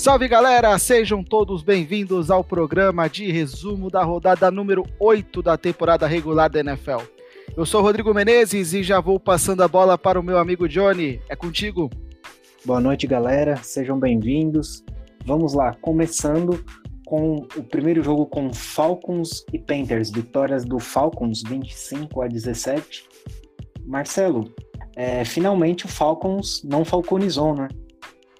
Salve galera, sejam todos bem-vindos ao programa de resumo da rodada número 8 da temporada regular da NFL. Eu sou Rodrigo Menezes e já vou passando a bola para o meu amigo Johnny. É contigo. Boa noite, galera. Sejam bem-vindos. Vamos lá, começando com o primeiro jogo com Falcons e Panthers, vitórias do Falcons 25 a 17. Marcelo, é, finalmente o Falcons não falconizou, né?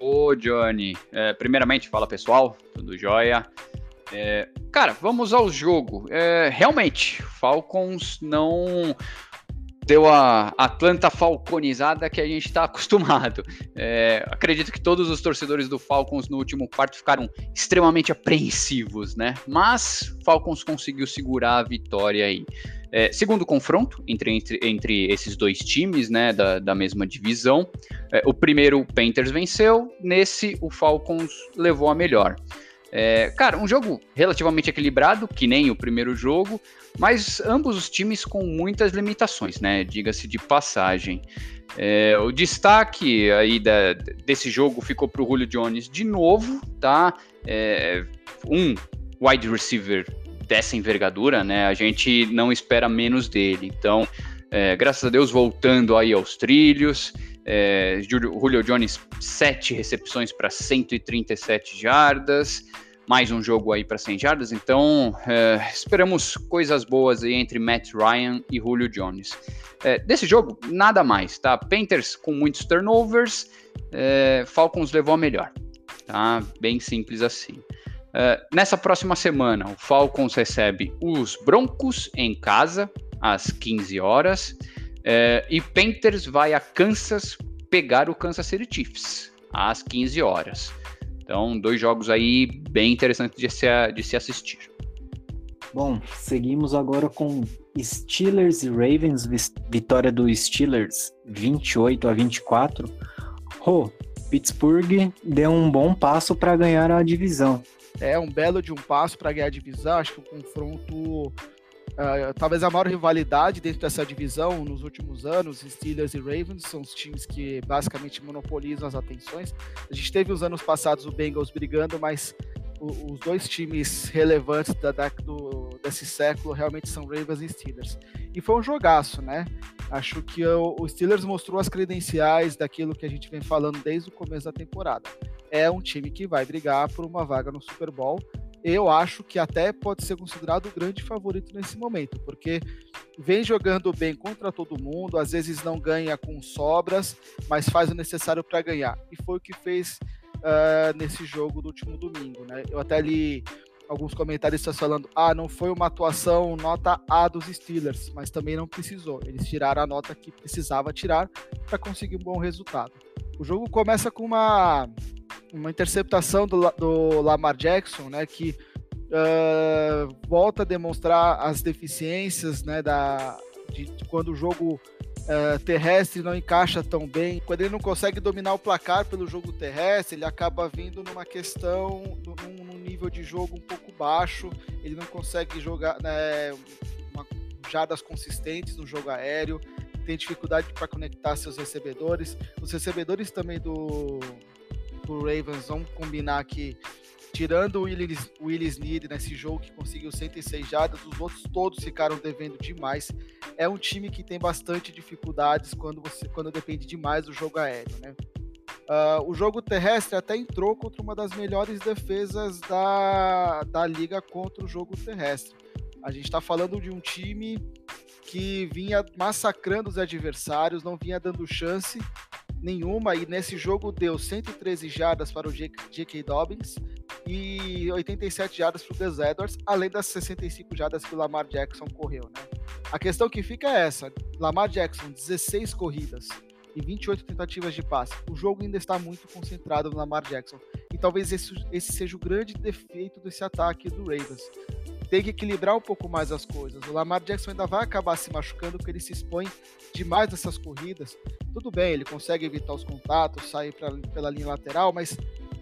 Ô, Johnny. É, primeiramente, fala pessoal, tudo jóia? É, cara, vamos ao jogo. É, realmente, Falcons não deu a Atlanta falconizada que a gente está acostumado. É, acredito que todos os torcedores do Falcons no último quarto ficaram extremamente apreensivos, né? Mas Falcons conseguiu segurar a vitória aí. É, segundo confronto entre, entre, entre, esses dois times né, da, da mesma divisão, é, o primeiro o Panthers venceu, nesse o Falcons levou a melhor. É, cara, um jogo relativamente equilibrado, que nem o primeiro jogo, mas ambos os times com muitas limitações, né? Diga-se de passagem. É, o destaque aí da, desse jogo ficou para o Julio Jones de novo, tá? É, um wide receiver dessa envergadura, né? A gente não espera menos dele. Então, é, graças a Deus, voltando aí aos trilhos. É, Julio Jones, sete recepções para 137 jardas. Mais um jogo aí para 100 jardas. Então, é, esperamos coisas boas aí entre Matt Ryan e Julio Jones. É, desse jogo, nada mais, tá? Panthers com muitos turnovers. É, Falcons levou a melhor. Tá? Bem simples assim. Uh, nessa próxima semana, o Falcons recebe os Broncos em casa, às 15 horas, uh, e Panthers vai a Kansas pegar o Kansas City Chiefs, às 15 horas. Então, dois jogos aí bem interessantes de se, de se assistir. Bom, seguimos agora com Steelers e Ravens, vitória do Steelers 28 a 24. Rô, oh, Pittsburgh deu um bom passo para ganhar a divisão é um belo de um passo para ganhar a divisão. Acho que o confronto, uh, talvez a maior rivalidade dentro dessa divisão nos últimos anos, Steelers e Ravens, são os times que basicamente monopolizam as atenções. A gente teve os anos passados o Bengals brigando, mas o, os dois times relevantes da, da, do, desse século realmente são Ravens e Steelers. E foi um jogaço, né? Acho que o, o Steelers mostrou as credenciais daquilo que a gente vem falando desde o começo da temporada é um time que vai brigar por uma vaga no Super Bowl. Eu acho que até pode ser considerado o grande favorito nesse momento, porque vem jogando bem contra todo mundo, às vezes não ganha com sobras, mas faz o necessário para ganhar. E foi o que fez uh, nesse jogo do último domingo. Né? Eu até li alguns comentaristas falando: ah, não foi uma atuação nota A dos Steelers, mas também não precisou. Eles tiraram a nota que precisava tirar para conseguir um bom resultado. O jogo começa com uma uma interceptação do, do Lamar Jackson, né, que uh, volta a demonstrar as deficiências, né, da, de, de quando o jogo uh, terrestre não encaixa tão bem, quando ele não consegue dominar o placar pelo jogo terrestre, ele acaba vindo numa questão, num, num nível de jogo um pouco baixo, ele não consegue jogar né, uma, jardas consistentes no jogo aéreo, tem dificuldade para conectar seus recebedores. Os recebedores também do, pro Ravens, vamos combinar que tirando o Willis, Willis Need nesse jogo que conseguiu 106 jardas, os outros todos ficaram devendo demais. É um time que tem bastante dificuldades quando você quando depende demais do jogo aéreo, né? Uh, o jogo terrestre até entrou contra uma das melhores defesas da, da liga contra o jogo terrestre. A gente está falando de um time que vinha massacrando os adversários, não vinha dando chance nenhuma e nesse jogo deu 113 jardas para o J.K. Dobbins e 87 jardas para o Gus Edwards, além das 65 jardas que o Lamar Jackson correu, né? A questão que fica é essa: Lamar Jackson, 16 corridas e 28 tentativas de passe. O jogo ainda está muito concentrado no Lamar Jackson. E talvez esse, esse seja o grande defeito desse ataque do Ravens tem que equilibrar um pouco mais as coisas. O Lamar Jackson ainda vai acabar se machucando porque ele se expõe demais nessas corridas. Tudo bem, ele consegue evitar os contatos, sair pra, pela linha lateral, mas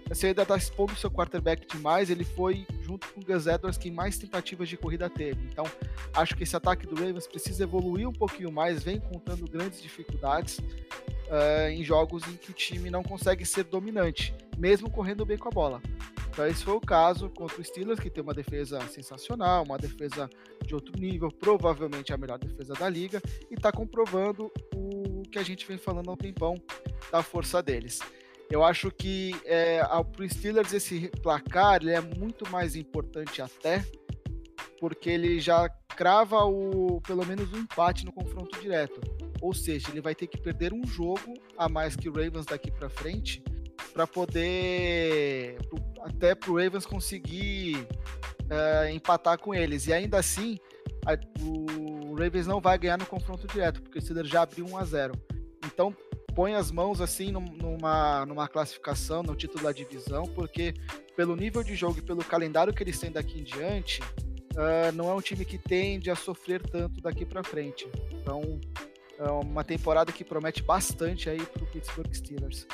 você ainda está expondo o seu quarterback demais. Ele foi, junto com o Gus Edwards, quem mais tentativas de corrida teve. Então, acho que esse ataque do Ravens precisa evoluir um pouquinho mais, vem contando grandes dificuldades uh, em jogos em que o time não consegue ser dominante. mesmo correndo bem com a bola. Então esse foi o caso contra o Steelers, que tem uma defesa sensacional, uma defesa de outro nível, provavelmente a melhor defesa da liga, e está comprovando o que a gente vem falando há um tempão da força deles. Eu acho que é, para o Steelers esse placar é muito mais importante até, porque ele já crava o pelo menos um empate no confronto direto. Ou seja, ele vai ter que perder um jogo a mais que o Ravens daqui para frente para poder até para o Ravens conseguir uh, empatar com eles. E ainda assim, a, o Ravens não vai ganhar no confronto direto, porque o Steelers já abriu 1 a 0. Então, põe as mãos assim numa, numa classificação, no título da divisão, porque pelo nível de jogo e pelo calendário que eles têm daqui em diante, uh, não é um time que tende a sofrer tanto daqui para frente. Então, é uma temporada que promete bastante aí para o Pittsburgh Steelers.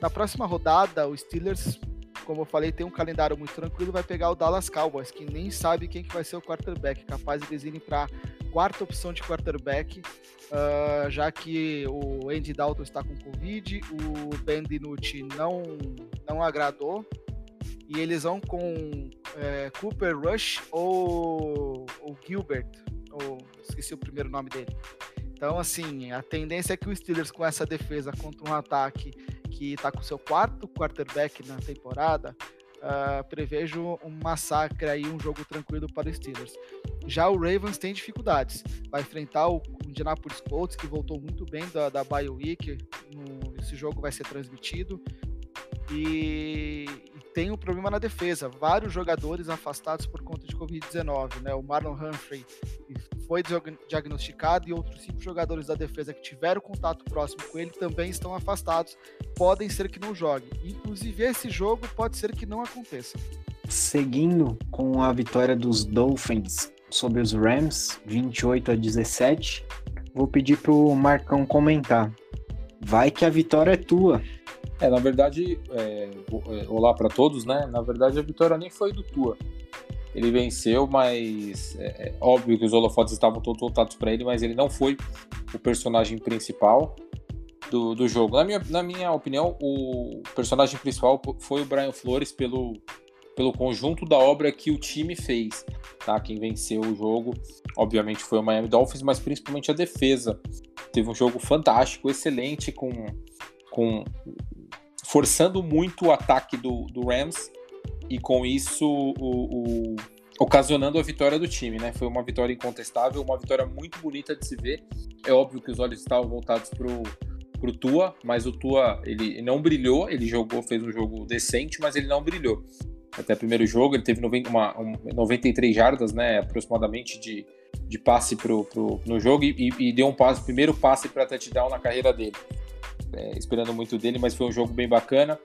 Na próxima rodada, o Steelers, como eu falei, tem um calendário muito tranquilo, vai pegar o Dallas Cowboys, que nem sabe quem que vai ser o quarterback, capaz de eles irem para quarta opção de quarterback, uh, já que o Andy Dalton está com Covid, o Ben DiNucci não, não agradou, e eles vão com é, Cooper Rush ou, ou Gilbert, ou esqueci o primeiro nome dele. Então, assim, a tendência é que o Steelers, com essa defesa contra um ataque que está com seu quarto quarterback na temporada, uh, prevejo um massacre aí, um jogo tranquilo para os Steelers. Já o Ravens tem dificuldades. Vai enfrentar o Indianapolis Colts, que voltou muito bem da, da bye week. No, esse jogo vai ser transmitido. E, tem um problema na defesa. Vários jogadores afastados por conta de Covid-19. Né? O Marlon Humphrey foi diagnosticado e outros cinco jogadores da defesa que tiveram contato próximo com ele também estão afastados. Podem ser que não jogue. Inclusive, esse jogo pode ser que não aconteça. Seguindo com a vitória dos Dolphins sobre os Rams, 28 a 17, vou pedir para o Marcão comentar. Vai que a vitória é tua. É, na verdade, é, é olá para todos, né? Na verdade, a vitória nem foi do Tua. Ele venceu, mas é, é óbvio que os holofotes estavam todos voltados para ele, mas ele não foi o personagem principal do, do jogo. Na minha, na minha opinião, o personagem principal foi o Brian Flores pelo, pelo conjunto da obra que o time fez. Tá? Quem venceu o jogo, obviamente, foi o Miami Dolphins, mas principalmente a defesa. Teve um jogo fantástico, excelente, com, com forçando muito o ataque do, do Rams e com isso o, o, ocasionando a vitória do time, né? Foi uma vitória incontestável, uma vitória muito bonita de se ver. É óbvio que os olhos estavam voltados pro pro Tua, mas o Tua ele não brilhou, ele jogou, fez um jogo decente, mas ele não brilhou. Até o primeiro jogo ele teve 90, uma, um, 93 jardas, né, aproximadamente de, de passe pro, pro, no jogo e, e deu um passe, primeiro passe para touchdown na carreira dele é, esperando muito dele, mas foi um jogo bem bacana,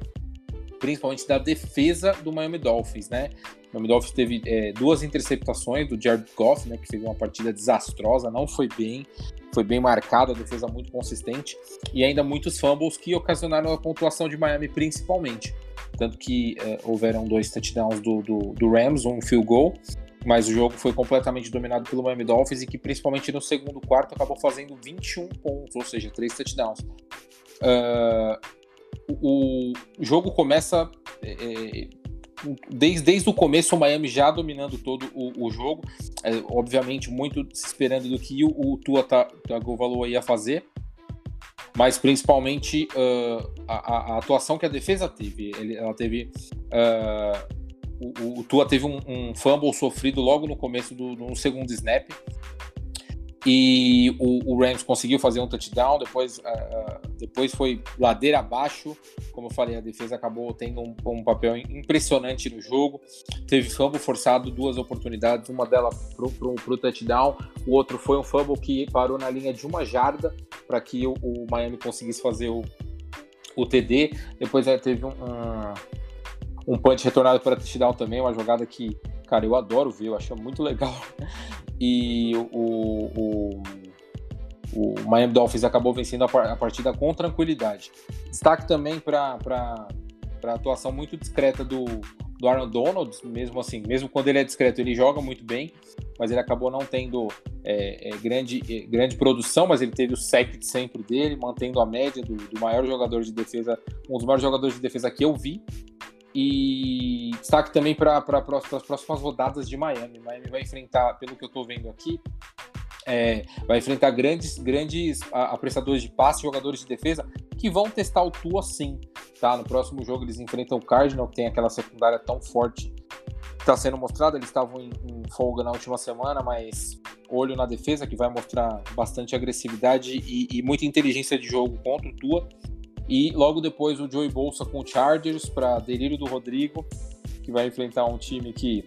principalmente da defesa do Miami Dolphins, né? O Miami Dolphins teve é, duas interceptações do Jared Goff, né, que fez uma partida desastrosa, não foi bem, foi bem marcado, a defesa muito consistente, e ainda muitos fumbles que ocasionaram a pontuação de Miami principalmente. Tanto que é, houveram dois touchdowns do, do, do Rams, um field goal, mas o jogo foi completamente dominado pelo Miami Dolphins e que principalmente no segundo quarto acabou fazendo 21 pontos, ou seja, três touchdowns. Uh, o, jogo começa é, é, desde, desde o começo o Miami já dominando todo o, o jogo, é, obviamente muito se esperando do que o, o Tua Tagovailoa ia fazer, mas principalmente uh, a, a, atuação que a defesa teve. Ele, ela teve uh, o, o, Tua teve um, um, fumble sofrido logo no começo do no segundo snap e o, o, Rams conseguiu fazer um touchdown, depois, uh, depois foi ladeira abaixo. Como eu falei, a defesa acabou tendo um, um papel impressionante no jogo. Teve fumble forçado, duas oportunidades, uma delas para o touchdown, o outro foi um fumble que parou na linha de uma jarda para que o, o, Miami conseguisse fazer o, o TD. Depois uh, teve um, um, um punch retornado para touchdown também, uma jogada que Cara, eu adoro ver, eu acho muito legal. E o, o, o Miami Dolphins acabou vencendo a partida com tranquilidade. Destaque também para a atuação muito discreta do, do Aaron Donald, mesmo assim, mesmo quando ele é discreto, ele joga muito bem, mas ele acabou não tendo é, é, grande, é, grande produção, mas ele teve o sec de sempre dele, mantendo a média do, do, maior jogador de defesa, um dos maiores jogadores de defesa que eu vi E destaque também para as próximas rodadas de Miami. Miami vai enfrentar, pelo que eu estou vendo aqui, é, vai enfrentar grandes, grandes apreciadores de passe, jogadores de defesa que vão testar o Tua sim. Tá? No próximo jogo eles enfrentam o Cardinal, que tem aquela secundária tão forte está sendo mostrada. Eles estavam em, em, folga na última semana, mas olho na defesa, que vai mostrar bastante agressividade e, e muita inteligência de jogo contra o Tua. E logo depois o Joey Bolsa com o Chargers para delírio do Rodrigo, que vai enfrentar um time que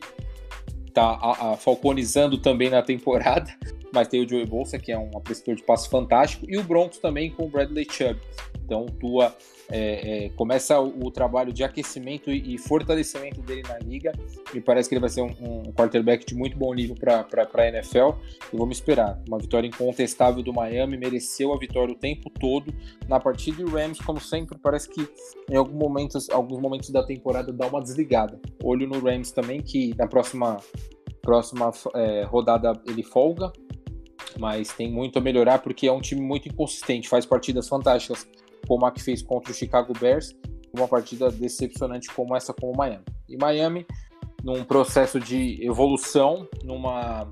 está falconizando também na temporada mas tem o Joey Bolsa, que é um apreciador de passe fantástico, e o Broncos também com o Bradley Chubb. Então, Tua é, é, começa o, o, trabalho de aquecimento e, e, fortalecimento dele na liga. Me parece que ele vai ser um, um quarterback de muito bom nível para a NFL. E vamos esperar. Uma vitória incontestável do Miami, mereceu a vitória o tempo todo na partida. E o Rams, como sempre, parece que em alguns momentos, alguns momentos da temporada dá uma desligada. Olho no Rams também, que na próxima próxima é, rodada ele folga, mas tem muito a melhorar porque é um time muito inconsistente, faz partidas fantásticas, como a que fez contra o Chicago Bears, uma partida decepcionante como essa com o Miami. E Miami, num processo de evolução, numa,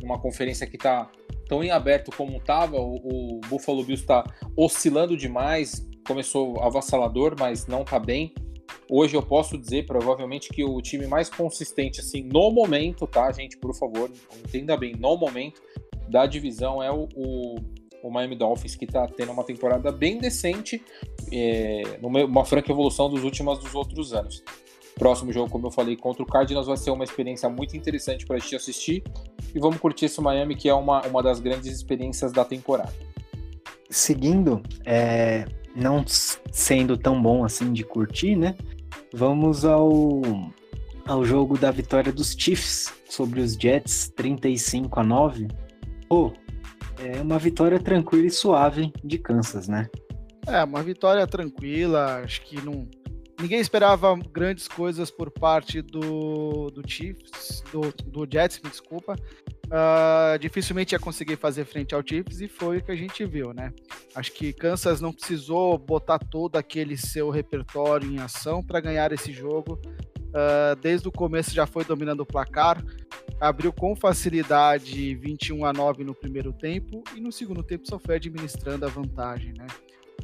numa conferência que está tão em aberto como estava, o, o, Buffalo Bills está oscilando demais, começou avassalador, mas não está bem. Hoje eu posso dizer provavelmente que o time mais consistente assim no momento, tá, gente, por favor, entenda bem, no momento da divisão é o, o, o Miami Dolphins, que está tendo uma temporada bem decente, é, uma franca evolução dos últimos dos outros anos. Próximo jogo, como eu falei, contra o Cardinals vai ser uma experiência muito interessante para a gente assistir. E vamos curtir esse Miami, que é uma, uma das grandes experiências da temporada. Seguindo, é, não sendo tão bom assim de curtir, né? Vamos ao, ao jogo da vitória dos Chiefs sobre os Jets, 35 a 9. Pô, é uma vitória tranquila e suave de Kansas, né? É, uma vitória tranquila, acho que não. Ninguém esperava grandes coisas por parte do, do Chiefs, do, do Jets, me desculpa. Uh, dificilmente ia conseguir fazer frente ao Chiefs e foi o que a gente viu, né? Acho que Kansas não precisou botar todo aquele seu repertório em ação para ganhar esse jogo. Uh, desde o começo já foi dominando o placar abriu com facilidade 21 a 9 no primeiro tempo e no segundo tempo só foi administrando a vantagem, né?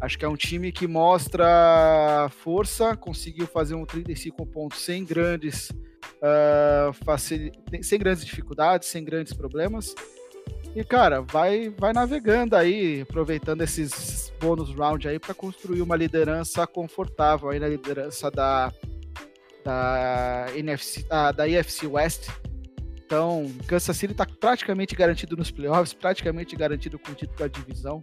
Acho que é um time que mostra força, conseguiu fazer um 35 pontos sem grandes, uh, facil... sem grandes dificuldades, sem grandes problemas. E, cara, vai, vai navegando aí, aproveitando esses bônus round aí para construir uma liderança confortável aí na liderança da, da, NFC, ah, da IFC West então, Kansas City está praticamente garantido nos playoffs, praticamente garantido com o título da divisão.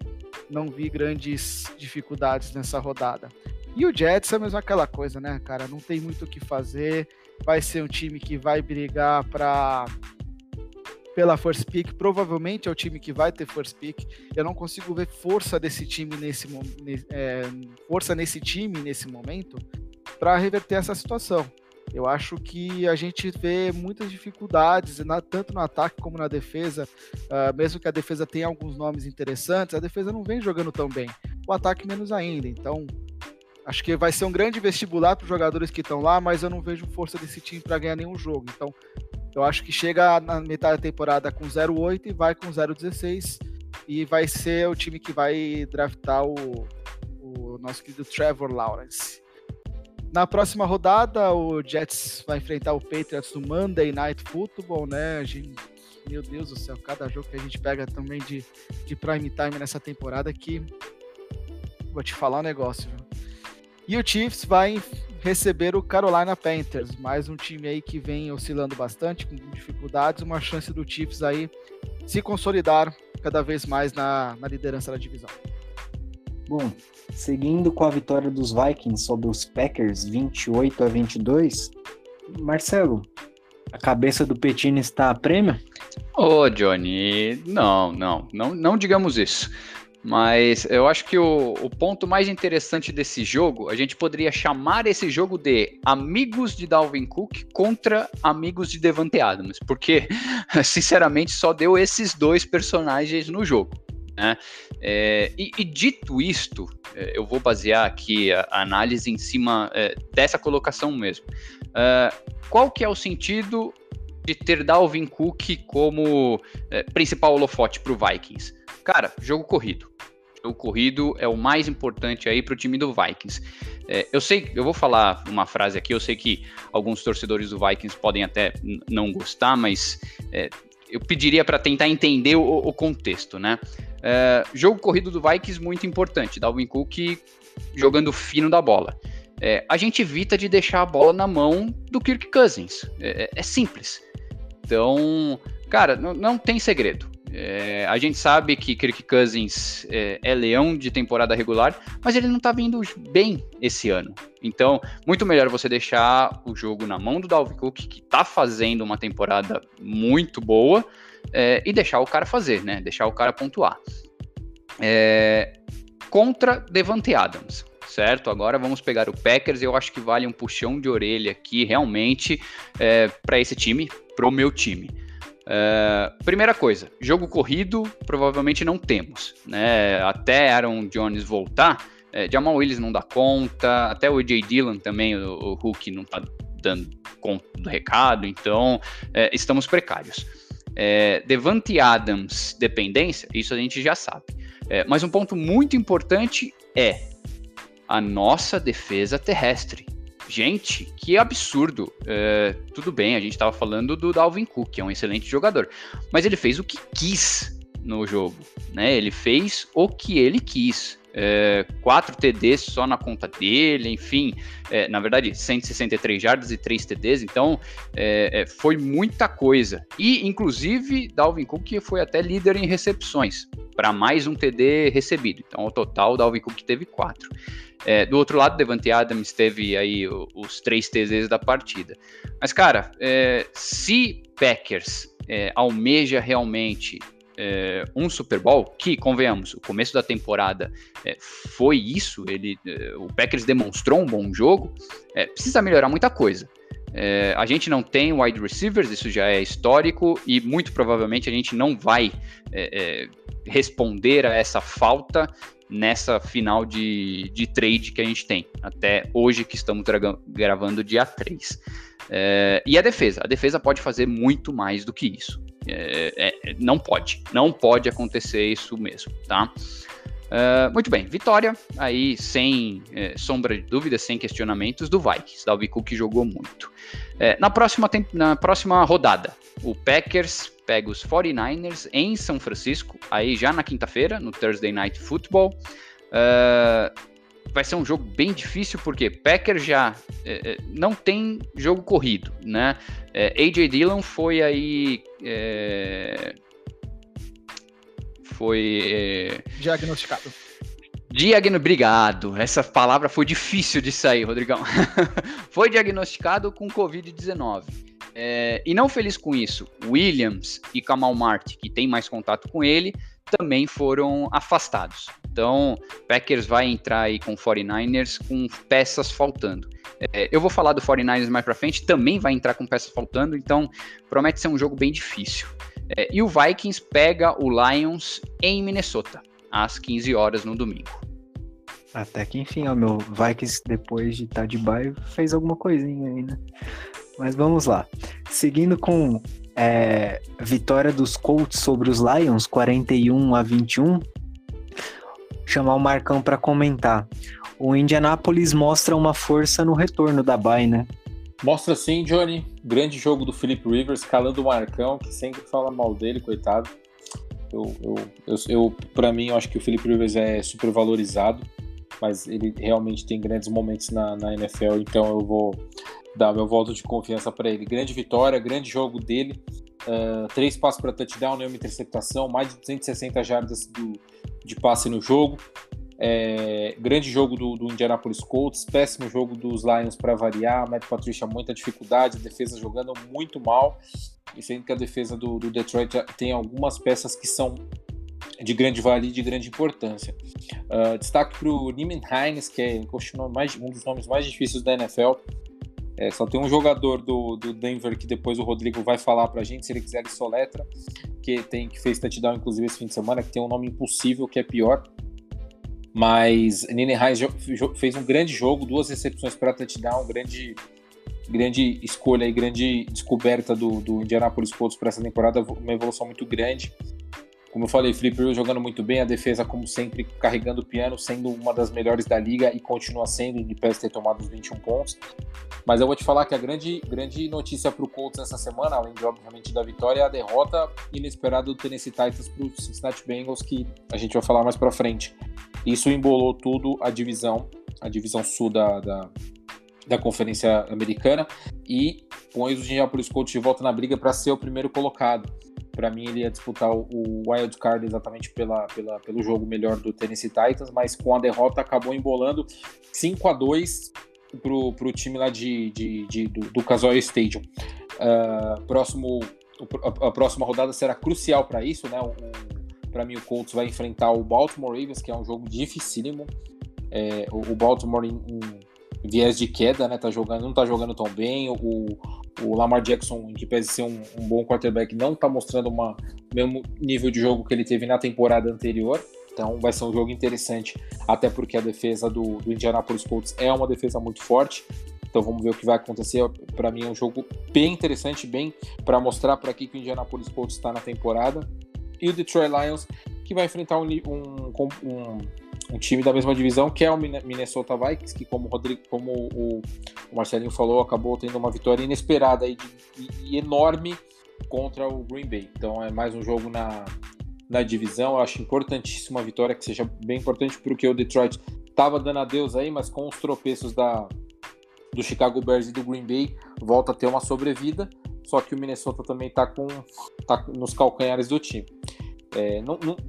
Não vi grandes dificuldades nessa rodada. E o Jets é mesmo aquela coisa, né, cara? Não tem muito o que fazer. Vai ser um time que vai brigar para pela first pick, provavelmente é o time que vai ter first pick. Eu não consigo ver força desse time nesse é, força nesse time nesse momento para reverter essa situação. Eu acho que a gente vê muitas dificuldades, na, tanto no ataque como na defesa. Uh, mesmo que a defesa tenha alguns nomes interessantes, a defesa não vem jogando tão bem. O ataque menos ainda. Então, acho que vai ser um grande vestibular para os jogadores que estão lá, mas eu não vejo força desse time para ganhar nenhum jogo. Então, eu acho que chega na metade da temporada com 0-8 e vai com 0-16 e vai ser o time que vai draftar o, o nosso querido Trevor Lawrence. Na próxima rodada, o Jets vai enfrentar o Patriots no Monday Night Football, né? Gente, meu Deus do céu, cada jogo que a gente pega também de, de prime time nessa temporada que vou te falar um negócio, viu? E o Chiefs vai receber o Carolina Panthers, mais um time aí que vem oscilando bastante, com dificuldades, uma chance do Chiefs aí se consolidar cada vez mais na, na liderança da divisão. Bom, seguindo com a vitória dos Vikings sobre os Packers 28 a 22, Marcelo, a cabeça do Petini está a prêmio? Ô, oh, Johnny, não, não, não, não digamos isso. Mas eu acho que o, o, ponto mais interessante desse jogo, a gente poderia chamar esse jogo de amigos de Dalvin Cook contra amigos de Devante Adams, porque, sinceramente, só deu esses dois personagens no jogo. Né? É, e, e, dito isto, é, eu vou basear aqui a, a análise em cima é, dessa colocação mesmo. É, qual que é o sentido de ter Dalvin Cook como é, principal holofote para o Vikings? Cara, jogo corrido. Jogo corrido é o mais importante aí para o time do Vikings. É, eu sei, eu vou falar uma frase aqui, eu sei que alguns torcedores do Vikings podem até não gostar, mas é, eu pediria para tentar entender o, o, contexto, né? É, jogo corrido do Vikings muito importante, Dalvin Cook jogando fino da bola. É, a gente evita de deixar a bola na mão do Kirk Cousins. É, é, é simples. Então, cara, não, não tem segredo. É, a gente sabe que Kirk Cousins é, é, leão de temporada regular, mas ele não tá vindo bem esse ano. Então, muito melhor você deixar o jogo na mão do Dalvin Cook, que tá fazendo uma temporada muito boa, é, e deixar o cara fazer, né? Deixar o cara pontuar. É, contra Devante Adams certo? Agora vamos pegar o Packers. Eu acho que vale um puxão de orelha aqui, realmente, é, para esse time, pro meu time. É, primeira coisa, jogo corrido provavelmente não temos, né? Até Aaron Jones voltar, é, Jamal Willis não dá conta, até o AJ Dillon também, o, o Hulk não tá dando conta do recado, então é, estamos precários. É, Devante Adams, dependência, isso a gente já sabe. É, mas um ponto muito importante é a nossa defesa terrestre. Gente, que absurdo. É, tudo bem, a gente estava falando do Dalvin Cook, que é um excelente jogador. Mas ele fez o que quis no jogo. Né? Ele fez o que ele quis. É, quatro TDs só na conta dele, enfim, é, na verdade, 163 jardas e 3 TDs, então é, é, foi muita coisa. E, inclusive, Dalvin Cook foi até líder em recepções, para mais um TD recebido. Então, ao total, Dalvin Cook teve quatro. É, do outro lado, Devante Adams teve aí os três TZs da partida. Mas, cara, é, se Packers almeja realmente é, um Super Bowl, que, convenhamos, o começo da temporada é, foi isso, ele, é, o Packers demonstrou um bom jogo, precisa melhorar muita coisa. a gente não tem wide receivers, isso já é histórico, e muito provavelmente a gente não vai responder a essa falta nessa final de, de trade que a gente tem, até hoje que estamos gravando dia 3. É, e a defesa? A defesa pode fazer muito mais do que isso. É, é, não pode, não pode acontecer isso mesmo, tá? Uh, muito bem, vitória aí sem é, sombra de dúvida, sem questionamentos do Vikings. Dalvin Cook jogou muito. É, na, próxima na próxima rodada, o Packers pega os 49ers em São Francisco, aí já na quinta-feira, no Thursday Night Football. Uh, vai ser um jogo bem difícil, porque Packers já é, é não tem jogo corrido, né? É, AJ Dillon foi aí. É, foi. É, diagnosticado. Diagno... Obrigado. Essa palavra foi difícil de sair, Rodrigão. foi diagnosticado com Covid-19. É, e não feliz com isso, Williams e Kamal Martin, que tem mais contato com ele, também foram afastados. Então, Packers vai entrar aí com 49ers com peças faltando. É, eu vou falar do 49ers mais para frente, também vai entrar com peças faltando, então promete ser um jogo bem difícil. É, e o Vikings pega o Lions em Minnesota, às 15 horas no domingo. Até que enfim, ó, meu Vikings, depois de estar tá de bairro, fez alguma coisinha aí, né? Mas vamos lá. Seguindo com é, vitória dos Colts sobre os Lions, 41 a 21. Chamar o Marcão para comentar. O Indianapolis mostra uma força no retorno da Bay, né? Mostra sim, Johnny. Grande jogo do Philip Rivers, calando o Marcão, que sempre fala mal dele, coitado. Eu, eu, eu, eu para mim, eu acho que o Philip Rivers é super valorizado, mas ele realmente tem grandes momentos na, na NFL, então eu vou dar meu voto de confiança para ele. Grande vitória, grande jogo dele. Uh, três passos para touchdown, nenhuma interceptação, mais de 260 jardas do, de passe no jogo. É, grande jogo do, do, Indianapolis Colts, péssimo jogo dos Lions para variar. Matt Patricia, muita dificuldade, defesa jogando muito mal. E sendo que a defesa do, do Detroit tem algumas peças que são de grande valia e de grande importância. Uh, destaque para o Neiman Hines, que é um dos nomes mais difíceis da NFL É, só tem um jogador do, do Denver que depois o Rodrigo vai falar pra gente, se ele quiser ele soletra, que tem que fez touchdown inclusive esse fim de semana, que tem um nome impossível, que é pior. Mas Nene Hines fez um grande jogo, duas recepções para touchdown, grande grande escolha e grande descoberta do, do Indianapolis Colts para essa temporada, uma evolução muito grande. Como eu falei, Felipe Rivers jogando muito bem, a defesa, como sempre, carregando o piano, sendo uma das melhores da liga e continua sendo, de pé ter tomado os 21 pontos. Mas eu vou te falar que a grande, grande notícia para o Colts essa semana, além de, obviamente, da vitória, é a derrota inesperada do Tennessee Titans para o Cincinnati Bengals, que a gente vai falar mais para frente. Isso embolou tudo a divisão, a divisão sul da, da, da Conferência Americana e põe os Indianapolis Colts de volta na briga para ser o primeiro colocado. Para mim, ele ia disputar o, wild card exatamente pela, pela, pelo jogo melhor do Tennessee Titans, mas com a derrota acabou embolando 5 a 2 pro, pro time lá de, de, de do, do Casoy Stadium. Uh, próximo, a, a, próxima rodada será crucial para isso, né? Para mim, o Colts vai enfrentar o Baltimore Ravens, que é um jogo dificílimo. É, o, o, Baltimore em, em, viés de queda, né? Tá jogando, não tá jogando tão bem. O, o Lamar Jackson, que pese ser um, um bom quarterback, não está mostrando o mesmo nível de jogo que ele teve na temporada anterior. Então vai ser um jogo interessante, até porque a defesa do, do Indianapolis Colts é uma defesa muito forte. Então vamos ver o que vai acontecer. Para mim é um jogo bem interessante, bem para mostrar para que, que o Indianapolis Colts está na temporada. E o Detroit Lions, que vai enfrentar um, um, um um time da mesma divisão, que é o Minnesota Vikings, que como o Rodrigo, como o, Marcelinho falou, acabou tendo uma vitória inesperada e, e, enorme contra o Green Bay. Então é mais um jogo na, na divisão. Eu acho importantíssima a vitória, que seja bem importante, porque o Detroit estava dando adeus aí, mas com os tropeços da, do Chicago Bears e do Green Bay, volta a ter uma sobrevida. Só que o Minnesota também está com tá nos calcanhares do time. É,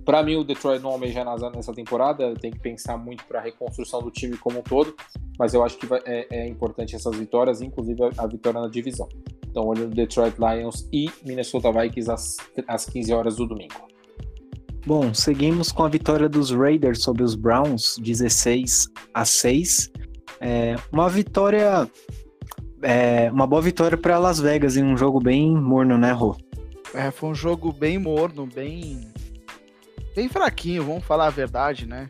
para mim, o Detroit não almeja nada nessa temporada, tem que pensar muito para a reconstrução do time como um todo, mas eu acho que vai, é, é, importante essas vitórias, inclusive a, a, vitória na divisão. Então, olho no Detroit Lions e Minnesota Vikings às, às 15 horas do domingo. Bom, seguimos com a vitória dos Raiders sobre os Browns, 16 a 6. É, uma vitória, é, uma boa vitória para Las Vegas em um jogo bem morno, né, Rô? É, foi um jogo bem morno, bem bem fraquinho, vamos falar a verdade, né?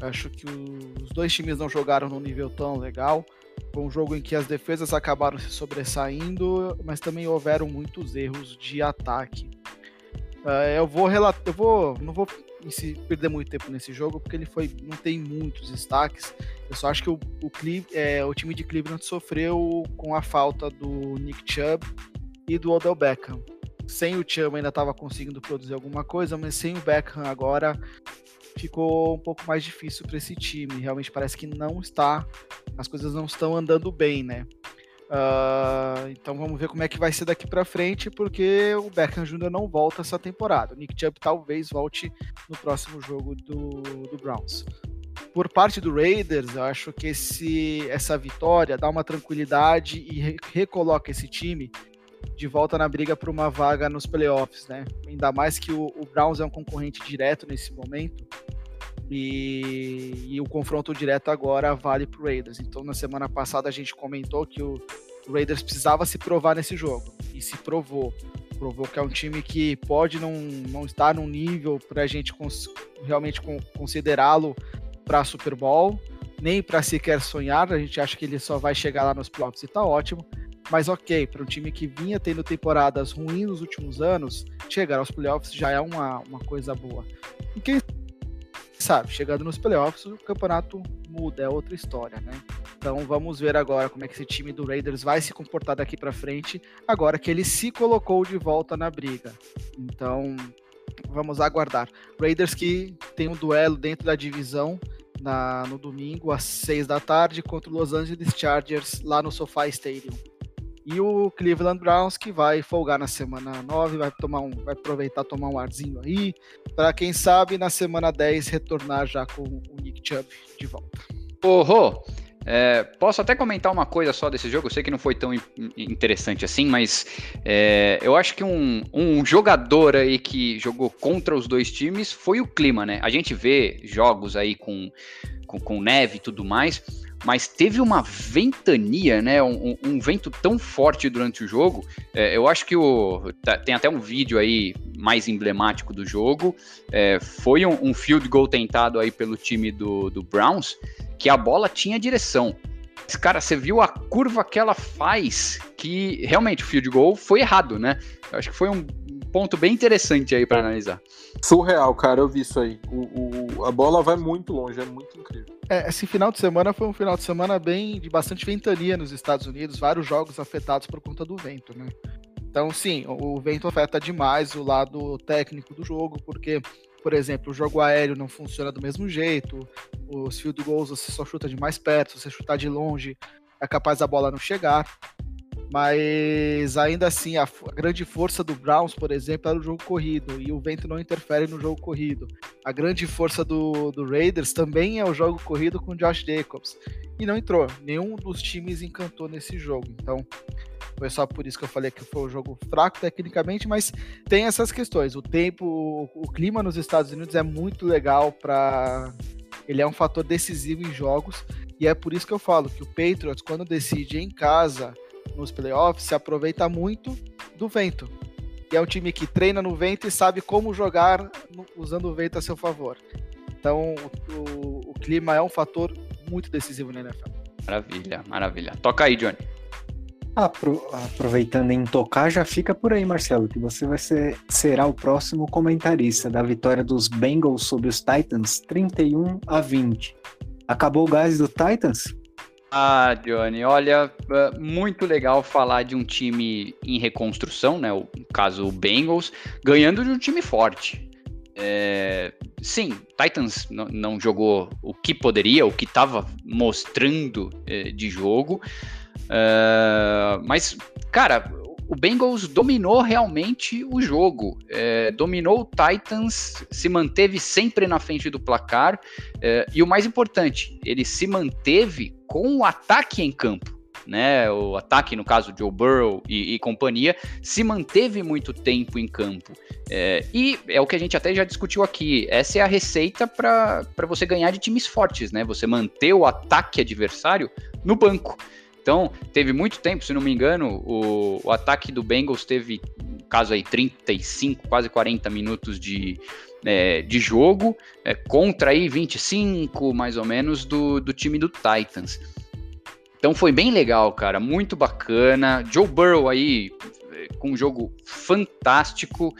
Acho que os dois times não jogaram num nível tão legal. Foi um jogo em que as defesas acabaram se sobressaindo, mas também houveram muitos erros de ataque. Uh, eu vou relatar, eu vou, não vou perder muito tempo nesse jogo porque ele foi, não tem muitos destaques. Eu só acho que o, o, é, o time de Cleveland sofreu com a falta do Nick Chubb e do Odell Beckham sem o Chama ainda estava conseguindo produzir alguma coisa, mas sem o Beckham agora ficou um pouco mais difícil para esse time. Realmente parece que não está, as coisas não estão andando bem, né? Uh, então vamos ver como é que vai ser daqui para frente, porque o Beckham Jr. não volta essa temporada. O Nick Chubb talvez volte no próximo jogo do, do Browns. Por parte do Raiders, eu acho que esse, essa vitória dá uma tranquilidade e re recoloca esse time de volta na briga por uma vaga nos playoffs, né? Ainda mais que o, o Browns é um concorrente direto nesse momento. E, e o confronto direto agora vale para o Raiders. Então, na semana passada, a gente comentou que o Raiders precisava se provar nesse jogo. E se provou. Provou que é um time que pode não, não estar num nível para a gente realmente considerá-lo para Super Bowl, nem para sequer sonhar. A gente acha que ele só vai chegar lá nos playoffs e está ótimo. Mas ok, para um time que vinha tendo temporadas ruins nos últimos anos, chegar aos playoffs já é uma, uma coisa boa. E quem sabe, chegando nos playoffs, o campeonato muda, é outra história, né? Então vamos ver agora como é que esse time do Raiders vai se comportar daqui para frente, agora que ele se colocou de volta na briga. Então vamos aguardar. Raiders que tem um duelo dentro da divisão na, no domingo às seis da tarde contra o Los Angeles Chargers lá no SoFi Stadium. E o Cleveland Browns que vai folgar na semana 9, vai tomar um, vai aproveitar tomar um arzinho aí, para quem sabe na semana 10 retornar já com o Nick Chubb de volta. Rô, é, posso até comentar uma coisa só desse jogo? Eu sei que não foi tão interessante assim, mas é, eu acho que um, um, jogador aí que jogou contra os dois times foi o clima, né? A gente vê jogos aí com, com, com neve e tudo mais, mas teve uma ventania, né? Um, um vento tão forte durante o jogo. É, eu acho que o, tá, tem até um vídeo aí mais emblemático do jogo. É, foi um, um, field goal tentado aí pelo time do, do Browns, que a bola tinha direção. Mas, cara, você viu a curva que ela faz, que realmente o field goal foi errado, né? Eu acho que foi um ponto bem interessante aí para analisar. Surreal, cara, eu vi isso aí. O, o, a bola vai muito longe, é muito incrível. É, esse final de semana foi um final de semana bem de bastante ventania nos Estados Unidos, vários jogos afetados por conta do vento, né? Então, sim, o vento afeta demais o lado técnico do jogo, porque, por exemplo, o jogo aéreo não funciona do mesmo jeito, os field goals você só chuta de mais perto, se você chutar de longe, é capaz da bola não chegar. Mas ainda assim, a, a, grande força do Browns, por exemplo, era o jogo corrido, e o vento não interfere no jogo corrido. A grande força do, do Raiders também é o jogo corrido com Josh Jacobs. E não entrou. Nenhum dos times encantou nesse jogo. Então, foi só por isso que eu falei que foi um jogo fraco tecnicamente, mas tem essas questões. O tempo, o, o clima nos Estados Unidos é muito legal para. Ele é um fator decisivo em jogos. E é por isso que eu falo que o Patriots, quando decide em casa nos playoffs se aproveita muito do vento. E é um time que treina no vento e sabe como jogar usando o vento a seu favor. Então, o, o clima é um fator muito decisivo na NFL. Maravilha, maravilha. Toca aí, Johnny. Apro aproveitando em tocar, já fica por aí, Marcelo, que você vai ser, será o próximo comentarista da vitória dos Bengals sobre os Titans, 31 a 20. Acabou o gás do Titans? Ah, Johnny, olha, é muito legal falar de um time em reconstrução, né? O caso o Bengals, ganhando de um time forte. É, sim, Titans não jogou o que poderia, o que estava mostrando é, de jogo, é, mas, cara, o Bengals dominou realmente o jogo, é, dominou o Titans, se manteve sempre na frente do placar é, e o mais importante, ele se manteve com o ataque em campo. Né, o ataque, no caso, Joe Burrow e, e companhia, se manteve muito tempo em campo. É, e é o que a gente até já discutiu aqui. Essa é a receita para você ganhar de times fortes, né? Você manter o ataque adversário no banco. Então, teve muito tempo, se não me engano, o, o ataque do Bengals teve, no caso aí, 35, quase 40 minutos de, é, de jogo, é, contra aí 25, mais ou menos, do, do time do Titans. Então foi bem legal, cara, muito bacana. Joe Burrow aí é, com um jogo fantástico.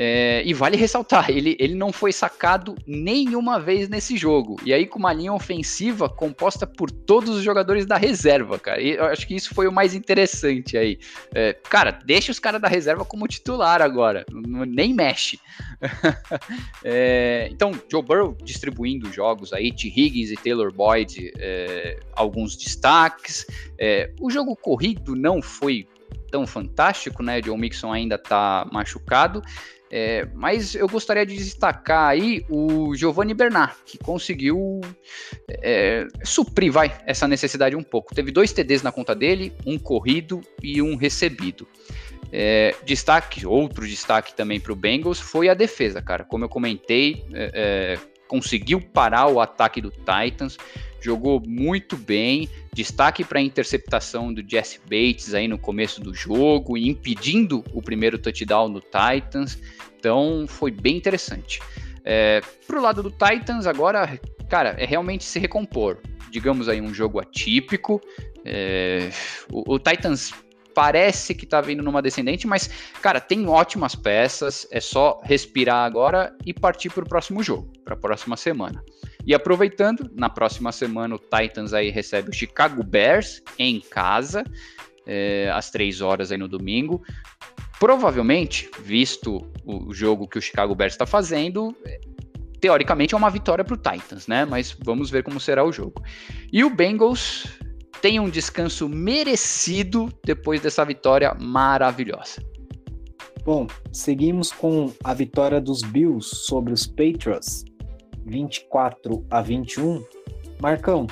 É, e vale ressaltar, ele, ele não foi sacado nenhuma vez nesse jogo. E aí, com uma linha ofensiva composta por todos os jogadores da reserva, cara. E eu acho que isso foi o mais interessante aí. É, cara, deixa os caras da reserva como titular agora. Nem mexe. é, então, Joe Burrow distribuindo jogos aí, T. Higgins e Taylor Boyd, é, alguns destaques. É, o jogo corrido não foi tão fantástico, né? John Mixon ainda está machucado. É, mas eu gostaria de destacar aí o Giovanni Bernard, que conseguiu é, suprir vai, essa necessidade um pouco. Teve dois TDs na conta dele, um corrido e um recebido. É, destaque, outro destaque também para o Bengals foi a defesa, cara. Como eu comentei, é, é, conseguiu parar o ataque do Titans, jogou muito bem. Destaque para a interceptação do Jesse Bates aí no começo do jogo, impedindo o primeiro touchdown do Titans. Então foi bem interessante. É, o lado do Titans, agora, cara, é realmente se recompor. Digamos aí um jogo atípico. É, o, o Titans parece que tá vindo numa descendente, mas, cara, tem ótimas peças, é só respirar agora e partir para o próximo jogo, para a próxima semana. E aproveitando, na próxima semana o Titans aí recebe o Chicago Bears em casa, é, às três horas aí no domingo. Provavelmente, visto o jogo que o Chicago Bears está fazendo, teoricamente é uma vitória para o Titans, né? Mas vamos ver como será o jogo. E o Bengals tenha um descanso merecido depois dessa vitória maravilhosa. Bom, seguimos com a vitória dos Bills sobre os Patriots, 24 a 21. Marcão,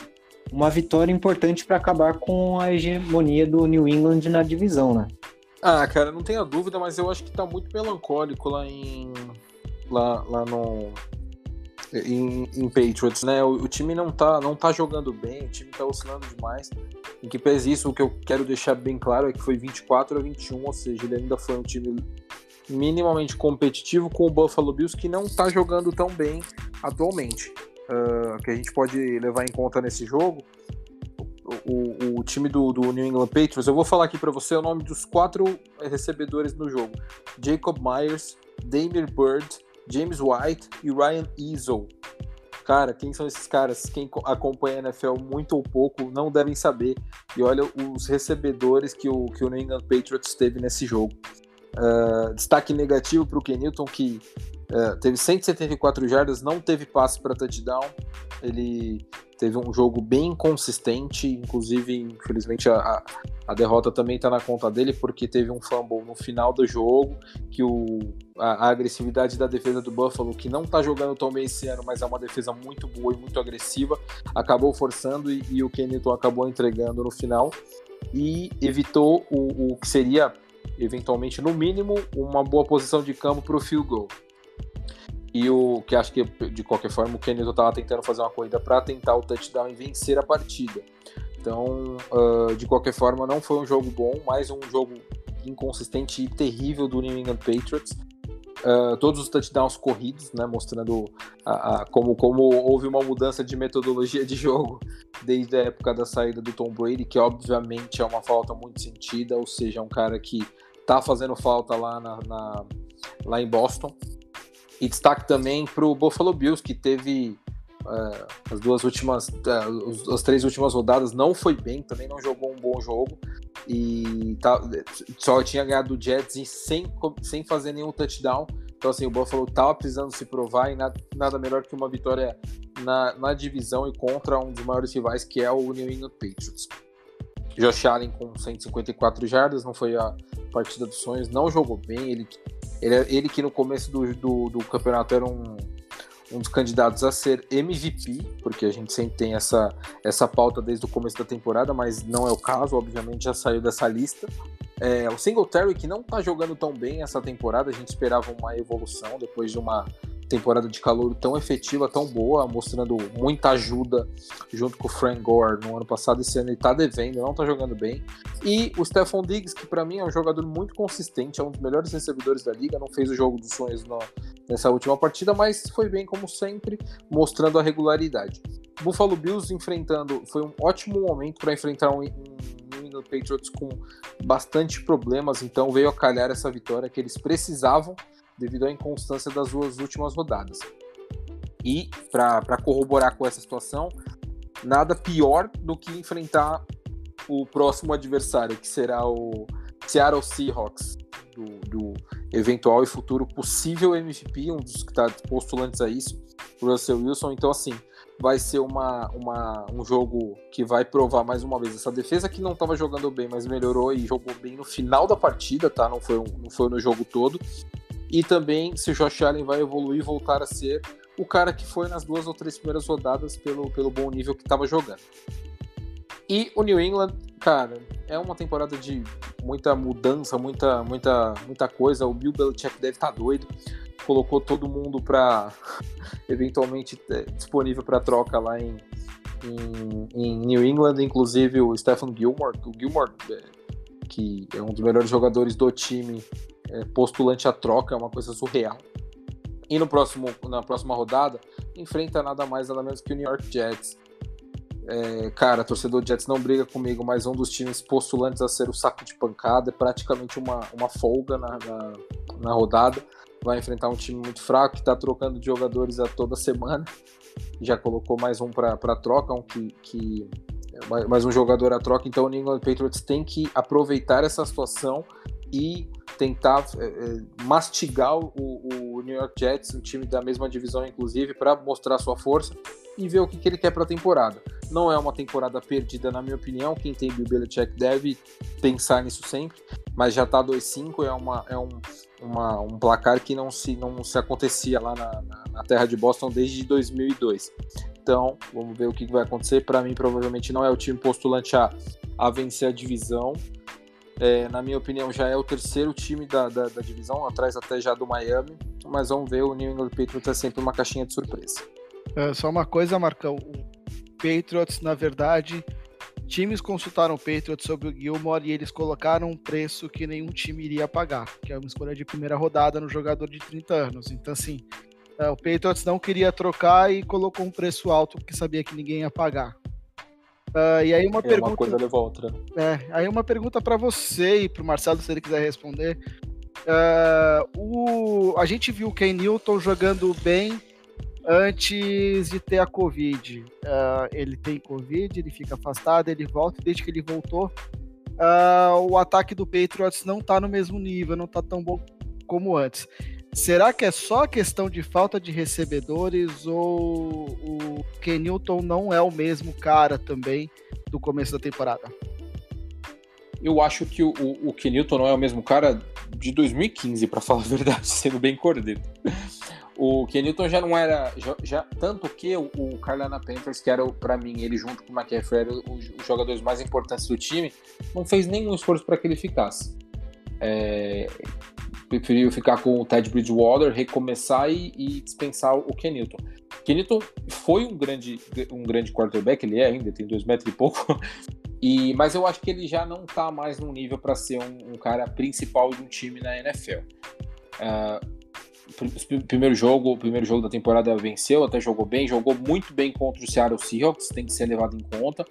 uma vitória importante para acabar com a hegemonia do New England na divisão, né? Ah, cara, não tenha dúvida, mas eu acho que tá muito melancólico lá em. lá, lá no. em, em Patriots, né? O, o, time não tá, não tá jogando bem, o time tá oscilando demais. Em que pese isso, o que eu quero deixar bem claro é que foi 24 a 21, ou seja, ele ainda foi um time minimamente competitivo com o Buffalo Bills, que não tá jogando tão bem atualmente. Uh, que a gente pode levar em conta nesse jogo. O, o, o time do, do, New England Patriots, eu vou falar aqui para você o nome dos quatro recebedores no jogo: Jacob Myers, Damir Bird, James White e Ryan Easel. Cara, quem são esses caras? Quem acompanha a NFL muito ou pouco não devem saber. E olha os recebedores que o, que o New England Patriots teve nesse jogo. Uh, destaque negativo para o Kenilton, que uh, teve 174 jardas, não teve passe para touchdown. Ele teve um jogo bem consistente, inclusive, infelizmente, a, a derrota também está na conta dele, porque teve um fumble no final do jogo, que o, a, a agressividade da defesa do Buffalo, que não está jogando tão bem esse ano, mas é uma defesa muito boa e muito agressiva, acabou forçando e, e o Kenilton acabou entregando no final e evitou o, o que seria, eventualmente, no mínimo, uma boa posição de campo para o field goal. E o que acho que, de qualquer forma, o Kenilton estava tentando fazer uma corrida para tentar o touchdown e vencer a partida. Então, uh, de qualquer forma, não foi um jogo bom, mais um jogo inconsistente e terrível do New England Patriots. Uh, todos os touchdowns corridos, né, mostrando a, a, como, como houve uma mudança de metodologia de jogo desde a época da saída do Tom Brady, que obviamente é uma falta muito sentida, ou seja, é um cara que está fazendo falta lá, na, na, lá em Boston. E destaque também para o Buffalo Bills, que teve uh, as duas últimas, uh, as três últimas rodadas não foi bem, também não jogou um bom jogo e tá, só tinha ganhado o Jets sem, sem fazer nenhum touchdown. Então, assim, o Buffalo estava precisando se provar e nada, nada melhor que uma vitória na, na divisão e contra um dos maiores rivais, que é o New England Patriots. Josh Allen com 154 jardas, não foi a partida dos sonhos, não jogou bem. Ele ele, ele que no começo do, do, do campeonato era um, um dos candidatos a ser MVP, porque a gente sempre tem essa, essa pauta desde o começo da temporada, mas não é o caso, obviamente já saiu dessa lista. É, o Singletary, que não tá jogando tão bem essa temporada, a gente esperava uma evolução depois de uma temporada de calor tão efetiva, tão boa, mostrando muita ajuda junto com o Frank Gore no ano passado. Esse ano ele tá devendo, não tá jogando bem. E o Stephon Diggs, que para mim é um jogador muito consistente, é um dos melhores recebedores da liga, não fez o jogo dos sonhos nessa última partida, mas foi bem como sempre, mostrando a regularidade. Buffalo Bills enfrentando, foi um ótimo momento para enfrentar um, um New England Patriots com bastante problemas, então veio a calhar essa vitória que eles precisavam devido à inconstância das duas últimas rodadas. E, para corroborar com essa situação, nada pior do que enfrentar o próximo adversário, que será o Seattle Seahawks, do, do eventual e futuro possível MVP, um dos que está postulantes a isso, o Russell Wilson. Então, assim, vai ser uma, uma, um jogo que vai provar mais uma vez essa defesa que não estava jogando bem, mas melhorou e jogou bem no final da partida, tá? Não foi, não foi no jogo todo e também se o Josh Allen vai evoluir e voltar a ser o cara que foi nas duas ou três primeiras rodadas pelo, pelo bom nível que estava jogando. E o New England, cara, é uma temporada de muita mudança, muita, muita, muita coisa. O Bill Belichick deve estar tá doido. Colocou todo mundo para eventualmente é, disponível para troca lá em, em, em, New England, inclusive o Stephen Gilmore. O Gilmore, é, que é um dos melhores jogadores do time, é, postulante à troca, é uma coisa surreal. E no próximo, na próxima rodada, enfrenta nada mais nada menos que o New York Jets. É, cara, torcedor Jets não briga comigo, mas um dos times postulantes a ser o saco de pancada, é praticamente uma, uma folga na, na, na rodada. Vai enfrentar um time muito fraco que está trocando de jogadores a toda semana. Já colocou mais um para troca, um que, que mais um jogador a troca. Então o New England Patriots tem que aproveitar essa situação e tentar é, mastigar o, o, New York Jets, um time da mesma divisão, inclusive, para mostrar sua força e ver o que, que ele quer para a temporada. Não é uma temporada perdida, na minha opinião. Quem tem Bill Belichick deve pensar nisso sempre, mas já está 2-5, é, uma, é um, uma, um placar que não se, não se acontecia lá na, na, na terra de Boston desde 2002. Então, vamos ver o que vai acontecer. Para mim, provavelmente não é o time postulante a, a vencer a divisão, É, na minha opinião, já é o terceiro time da, da, da, divisão, atrás até já do Miami. Mas vamos ver, o New England Patriots é sempre uma caixinha de surpresa. É, só uma coisa, Marcão. O Patriots, na verdade, times consultaram o Patriots sobre o Gilmore e eles colocaram um preço que nenhum time iria pagar, que é uma escolha de primeira rodada no jogador de 30 anos. Então, assim, é, o Patriots não queria trocar e colocou um preço alto porque sabia que ninguém ia pagar. Uh, e aí uma é, pergunta. Uma coisa levou a outra. É, aí uma pergunta para você e para o Marcelo, se ele quiser responder. Uh, o, a gente viu o Ken Newton jogando bem antes de ter a Covid. Uh, ele tem Covid, ele fica afastado, ele volta, desde que ele voltou, o ataque do Patriots não está no mesmo nível, não está tão bom como antes. Será que é só questão de falta de recebedores ou o Kenilton não é o mesmo cara também do começo da temporada? Eu acho que o, o, o Kenilton não é o mesmo cara de 2015, para falar a verdade, sendo bem cordeiro. O Kenilton já não era. Já, já tanto que o, o Panthers, que era para mim, ele junto com o McCaffrey, era os jogadores mais importantes do time, não fez nenhum esforço para que ele ficasse. É, preferiu ficar com o Ted Bridgewater, recomeçar e, e dispensar o Kenilton. Kenilton foi um grande, um grande quarterback, ele é ainda, tem dois metros e pouco, e, mas eu acho que ele já não está mais no nível para ser um, um, cara principal de um time na NFL. Uh, primeiro jogo, o primeiro jogo da temporada venceu, até jogou bem, jogou muito bem contra o Seattle Seahawks, tem que ser levado em conta.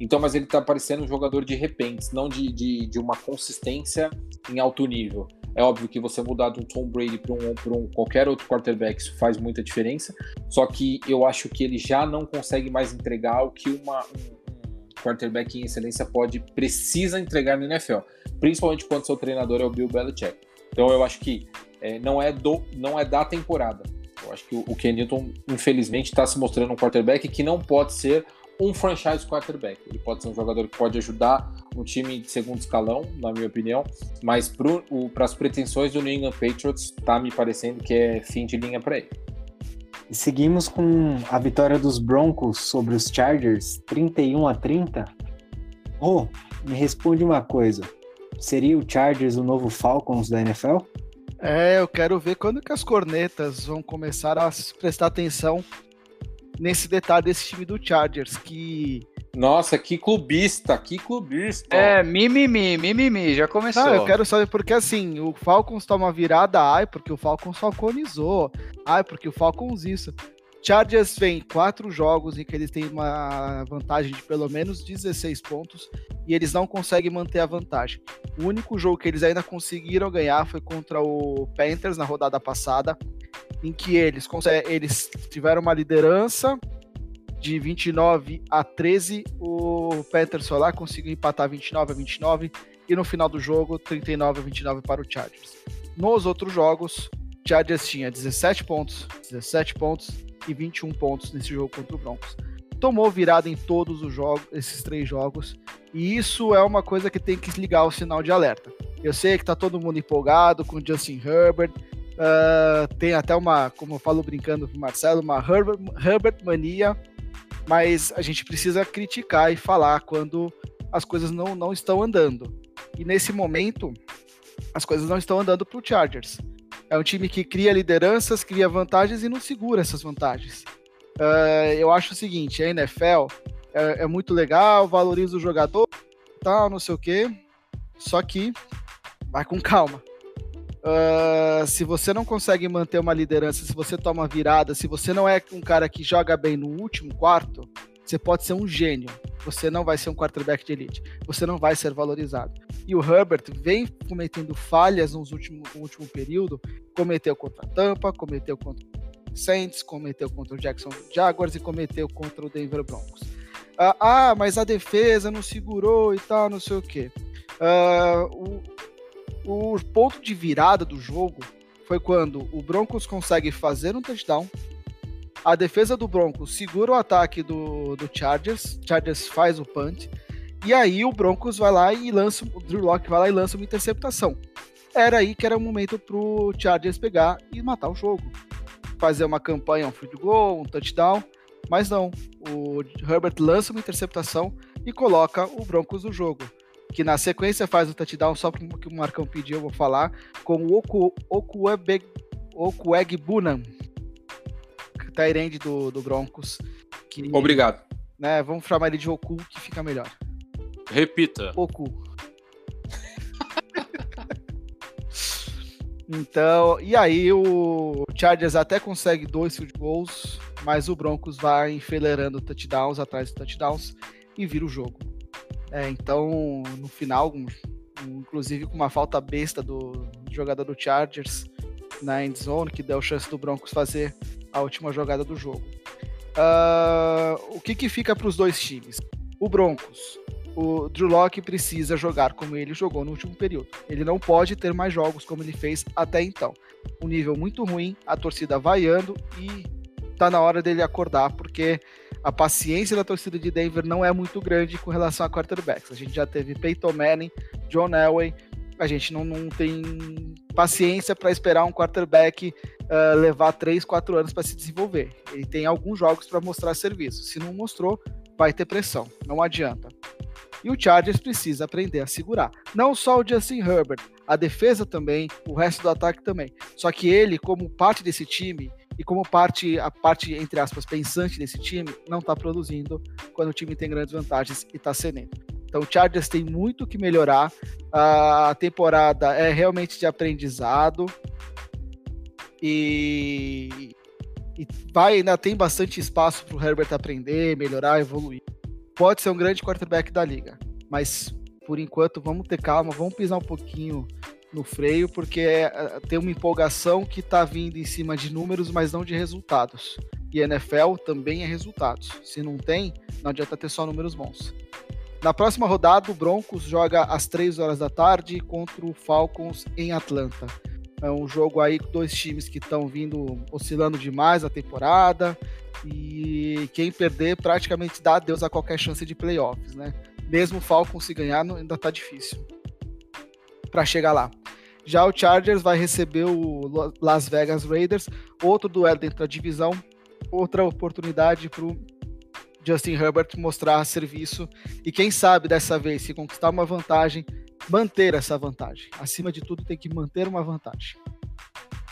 Então, mas ele está parecendo um jogador de repente, não de, de, de uma consistência em alto nível. É óbvio que você mudar de um Tom Brady para um, um qualquer outro quarterback, isso faz muita diferença. Só que eu acho que ele já não consegue mais entregar o que uma, um, um quarterback em excelência pode, precisa entregar no NFL. Principalmente quando seu treinador é o Bill Belichick. Então eu acho que é, não, é do, não é da temporada. Eu acho que o, o Ken Newton, infelizmente, está se mostrando um quarterback que não pode ser um franchise quarterback. Ele pode ser um jogador que pode ajudar um time de segundo escalão, na minha opinião, mas para as pretensões do New England Patriots, tá me parecendo que é fim de linha para ele. E seguimos com a vitória dos Broncos sobre os Chargers, 31 a 30. Oh, me responde uma coisa. Seria o Chargers o novo Falcons da NFL? É, eu quero ver quando que as cornetas vão começar a prestar atenção nesse detalhe desse time do Chargers, que. Nossa, que clubista, que clubista. É, mimimi, mimimi, já começou. Não, eu quero saber porque assim, o Falcons toma virada, ai, porque o Falcons falconizou, ai, porque o Falcons isso. Chargers vem quatro jogos em que eles têm uma vantagem de pelo menos 16 pontos e eles não conseguem manter a vantagem. O único jogo que eles ainda conseguiram ganhar foi contra o Panthers na rodada passada, em que eles, eles tiveram uma liderança de 29 a 13, o Panthers foi lá, conseguiu empatar 29 a 29 e no final do jogo 39 a 29 para o Chargers. Nos outros jogos, Chargers tinha 17 pontos, 17 pontos e 21 pontos nesse jogo contra o Broncos. Tomou virada em todos os jogos, esses três jogos, e isso é uma coisa que tem que ligar o sinal de alerta. Eu sei que tá todo mundo empolgado com o Justin Herbert, uh, tem até uma, como eu falo brincando com o Marcelo, uma Herbert, Herbert mania, mas a gente precisa criticar e falar quando as coisas não, não estão andando. E nesse momento, as coisas não estão andando para o Chargers. É um time que cria lideranças, cria vantagens e não segura essas vantagens. Uh, eu acho o seguinte, a NFL é, é, muito legal, valoriza o jogador, tal, não sei o quê, só que vai com calma. Uh, se você não consegue manter uma liderança, se você toma virada, se você não é um cara que joga bem no último quarto, você pode ser um gênio. Você não vai ser um quarterback de elite. Você não vai ser valorizado. E o Herbert vem cometendo falhas nos últimos, no último período. Cometeu contra a Tampa, cometeu contra o Saints, cometeu contra o Jackson Jaguars e cometeu contra o Denver Broncos. Ah, ah mas a defesa não segurou e tal, não sei o quê. Ah, o, o ponto de virada do jogo foi quando o Broncos consegue fazer um touchdown, a defesa do Broncos segura o ataque do, do Chargers, Chargers faz o punt, e aí o Broncos vai lá e lança, o Drew Locke vai lá e lança uma interceptação. Era aí que era o momento pro Chargers pegar e matar o jogo. Fazer uma campanha, um field goal, um touchdown, mas não. O Herbert lança uma interceptação e coloca o Broncos no jogo. que na sequência faz o touchdown, só porque o Marcão pediu, eu vou falar, com o Oku, Okuegbunam, Tyrande do, do Broncos. Que, Obrigado. Né, vamos chamar ele de Oku, que fica melhor. Repita. Oku. então, e aí o Chargers até consegue dois field goals, mas o Broncos vai enfileirando touchdowns atrás de touchdowns e vira o jogo. É, então, no final, inclusive com uma falta besta do jogador do Chargers na end zone, que deu chance do Broncos fazer a última jogada do jogo. Uh, o que, que fica para os dois times? O Broncos. O Drew Locke precisa jogar como ele jogou no último período. Ele não pode ter mais jogos como ele fez até então. Um nível muito ruim, a torcida vaiando e tá na hora dele acordar, porque a paciência da torcida de Denver não é muito grande com relação a quarterbacks. A gente já teve Peyton Manning, John Elway, a gente não, não tem paciência para esperar um quarterback uh, levar 3, 4 anos para se desenvolver. Ele tem alguns jogos para mostrar serviço. Se não mostrou, vai ter pressão. Não adianta. E o Chargers precisa aprender a segurar. Não só o Justin Herbert, a defesa também, o resto do ataque também. Só que ele, como parte desse time, e como parte, a parte, entre aspas, pensante desse time, não está produzindo quando o time tem grandes vantagens e está cedendo. Então o Chargers tem muito que melhorar. A temporada é realmente de aprendizado. E, e vai, ainda tem bastante espaço para o Herbert aprender, melhorar, evoluir. Pode ser um grande quarterback da liga, mas por enquanto vamos ter calma, vamos pisar um pouquinho no freio, porque é, tem uma empolgação que está vindo em cima de números, mas não de resultados. E NFL também é resultados. Se não tem, não adianta ter só números bons. Na próxima rodada, o Broncos joga às 3 horas da tarde contra o Falcons em Atlanta. É um jogo aí com dois times que estão vindo oscilando demais a temporada. E quem perder praticamente dá adeus a qualquer chance de playoffs, né? Mesmo o Falcons se ganhar, ainda tá difícil para chegar lá. Já o Chargers vai receber o Las Vegas Raiders, outro duelo dentro da divisão, outra oportunidade para o Justin Herbert mostrar serviço e quem sabe dessa vez, se conquistar uma vantagem, manter essa vantagem. Acima de tudo, tem que manter uma vantagem.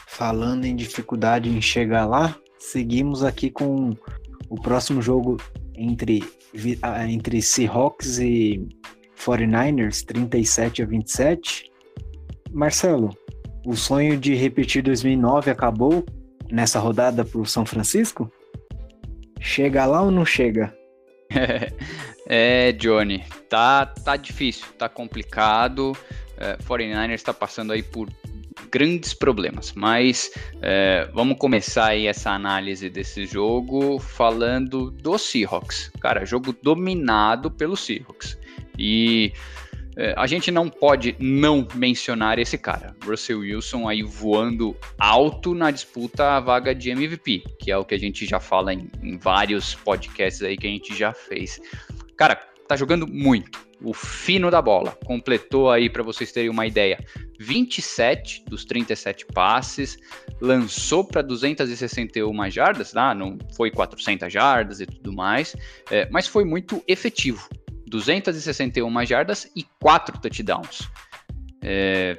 Falando em dificuldade em chegar lá, seguimos aqui com o próximo jogo entre, entre Seahawks e 49ers, 37 a 27. Marcelo, o sonho de repetir 2009 acabou nessa rodada para o São Francisco? Chega lá ou não chega? é, Johnny, tá, tá difícil, tá complicado. É, 49ers está passando aí por grandes problemas, mas é, vamos começar aí essa análise desse jogo falando do Seahawks. Cara, jogo dominado pelo Seahawks. E a gente não pode não mencionar esse cara, Russell Wilson aí voando alto na disputa à vaga de MVP, que é o que a gente já fala em, em vários podcasts aí que a gente já fez. Cara, tá jogando muito, o fino da bola. Completou aí, para vocês terem uma ideia, 27 dos 37 passes, lançou para 261 jardas, tá? não foi 400 jardas e tudo mais, é, mas foi muito efetivo. 261 jardas e 4 touchdowns. É,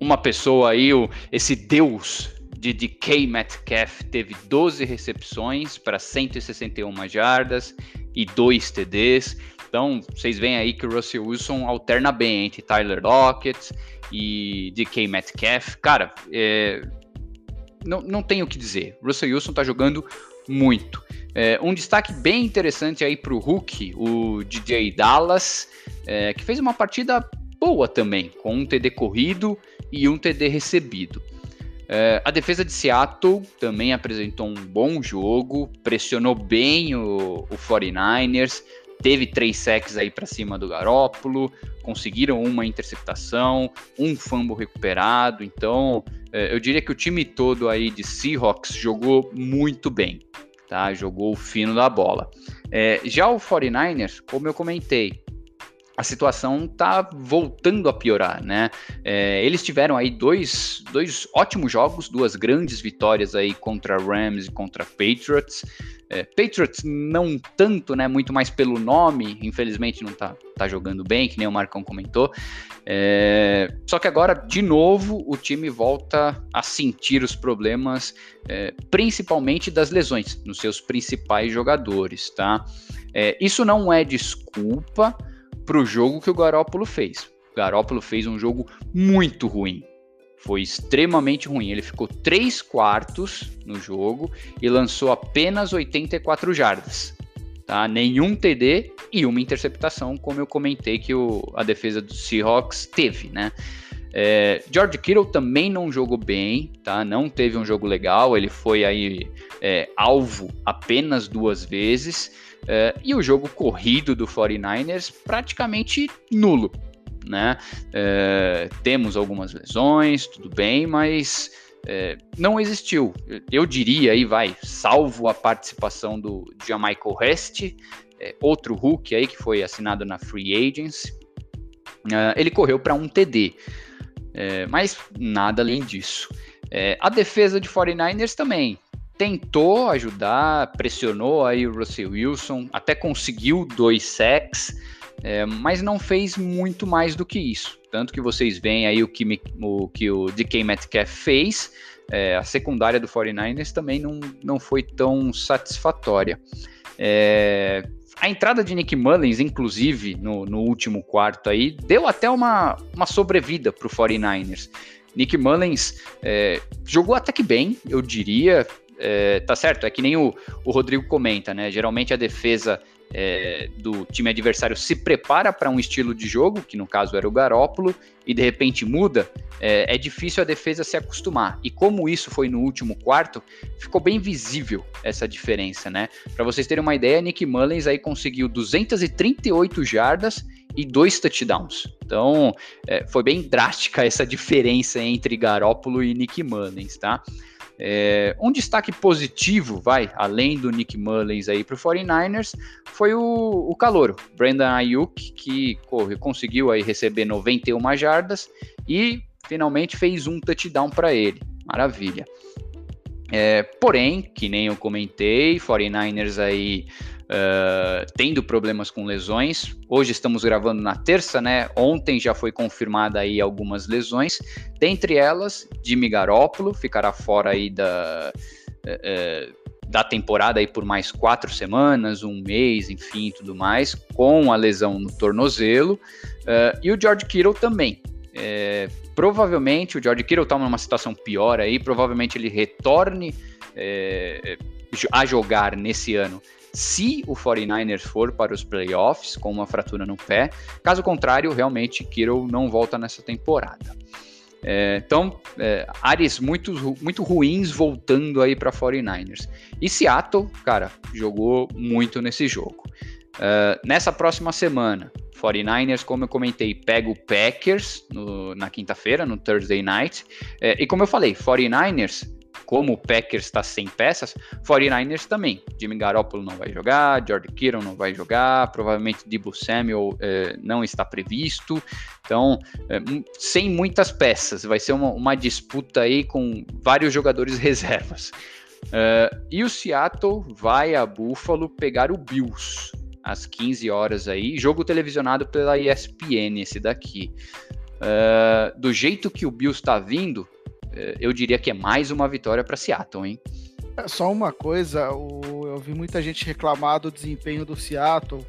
uma pessoa aí, o, esse deus de DK Metcalf, teve 12 recepções para 161 jardas e 2 TDs. Então, vocês veem aí que o Russell Wilson alterna bem entre Tyler Lockett e DK Metcalf. Cara, é, não, não tenho o que dizer. Russell Wilson está jogando muito. É, um destaque bem interessante aí para o Hulk, o DJ Dallas, é, que fez uma partida boa também, com um TD corrido e um TD recebido. É, a defesa de Seattle também apresentou um bom jogo, pressionou bem o, o 49ers, teve três sacks aí para cima do Garópolo, conseguiram uma interceptação, um fumble recuperado, então é, eu diria que o time todo aí de Seahawks jogou muito bem tá? Jogou o fino da bola. É, já o 49ers, como eu comentei, a situação está voltando a piorar, né? É, eles tiveram aí dois, dois ótimos jogos, duas grandes vitórias aí contra Rams e contra Patriots. É, Patriots não tanto, né? Muito mais pelo nome, infelizmente não tá, tá jogando bem, que nem o Marcão comentou. É, só que agora, de novo, o time volta a sentir os problemas, é, principalmente das lesões nos seus principais jogadores, tá? É, isso não é desculpa para o jogo que o Garópolo fez. O Garópolo fez um jogo muito ruim. Foi extremamente ruim. Ele ficou 3 quartos no jogo e lançou apenas 84 jardas. Tá? Nenhum TD e uma interceptação, como eu comentei que o, a defesa do Seahawks teve, né? É, George Kittle também não jogou bem, tá? Não teve um jogo legal. Ele foi aí é, alvo apenas duas vezes. É, e o jogo corrido do 49ers praticamente nulo. Né? É, temos algumas lesões, tudo bem, mas é, não existiu. Eu diria aí, vai, salvo a participação do Jamaica Rest, é, outro Hulk aí que foi assinado na Free Agency, é, ele correu para um TD, é, mas nada além disso. a defesa de 49ers também tentou ajudar, pressionou aí o Russell Wilson, até conseguiu dois sacks, é, mas não fez muito mais do que isso. Tanto que vocês veem aí o que, o, que o DK Metcalf fez, é, a secundária do 49ers também não, não foi tão satisfatória. É, a entrada de Nick Mullins, inclusive, no, no último quarto aí, deu até uma, uma sobrevida para o 49ers. Nick Mullins é, jogou até que bem, eu diria, é, tá certo? É que nem o, o Rodrigo comenta, né? Geralmente a defesa é, do time adversário se prepara para um estilo de jogo, que no caso era o Garópolo, e de repente muda, é, é, difícil a defesa se acostumar. E como isso foi no último quarto, ficou bem visível essa diferença, né? Para vocês terem uma ideia, Nick Mullins aí conseguiu 238 jardas e dois touchdowns. Então, é, foi bem drástica essa diferença entre Garópolo e Nick Mullins, tá? É, um destaque positivo, vai, além do Nick Mullins aí para o 49ers, foi o, o calouro, Brandon Ayuk, que corre, conseguiu aí receber 91 jardas e finalmente fez um touchdown para ele. Maravilha. É, porém, que nem eu comentei, 49ers aí uh, tendo problemas com lesões. Hoje estamos gravando na terça, né? Ontem já foi confirmada aí algumas lesões. Dentre elas, Jimmy Garoppolo ficará fora aí da, uh, da temporada aí por mais quatro semanas, um mês, enfim, tudo mais, com a lesão no tornozelo. Uh, e o George Kittle também. É, provavelmente o George Kittle está numa situação pior aí, provavelmente ele retorne é, a jogar nesse ano se o 49ers for para os playoffs com uma fratura no pé. Caso contrário, realmente Kittle não volta nessa temporada. É, então, é, áreas muito, muito ruins voltando aí para 49ers. E Seattle, cara, jogou muito nesse jogo. Uh, nessa próxima semana, 49ers, como eu comentei, pega o Packers no, na quinta-feira, no Thursday Night. É, e como eu falei, 49ers como o Packers está sem peças, 49ers também. Jimmy Garoppolo não vai jogar, George Kittle não vai jogar, provavelmente Debo Samuel é, não está previsto. Então, é, sem muitas peças, vai ser uma, uma, disputa aí com vários jogadores reservas. Uh, e o Seattle vai a Buffalo pegar o Bills às 15 horas aí, jogo televisionado pela ESPN esse daqui. Uh, do jeito que o Bills está vindo, eu diria que é mais uma vitória para Seattle, hein? É só uma coisa, eu vi muita gente reclamar do desempenho do Seattle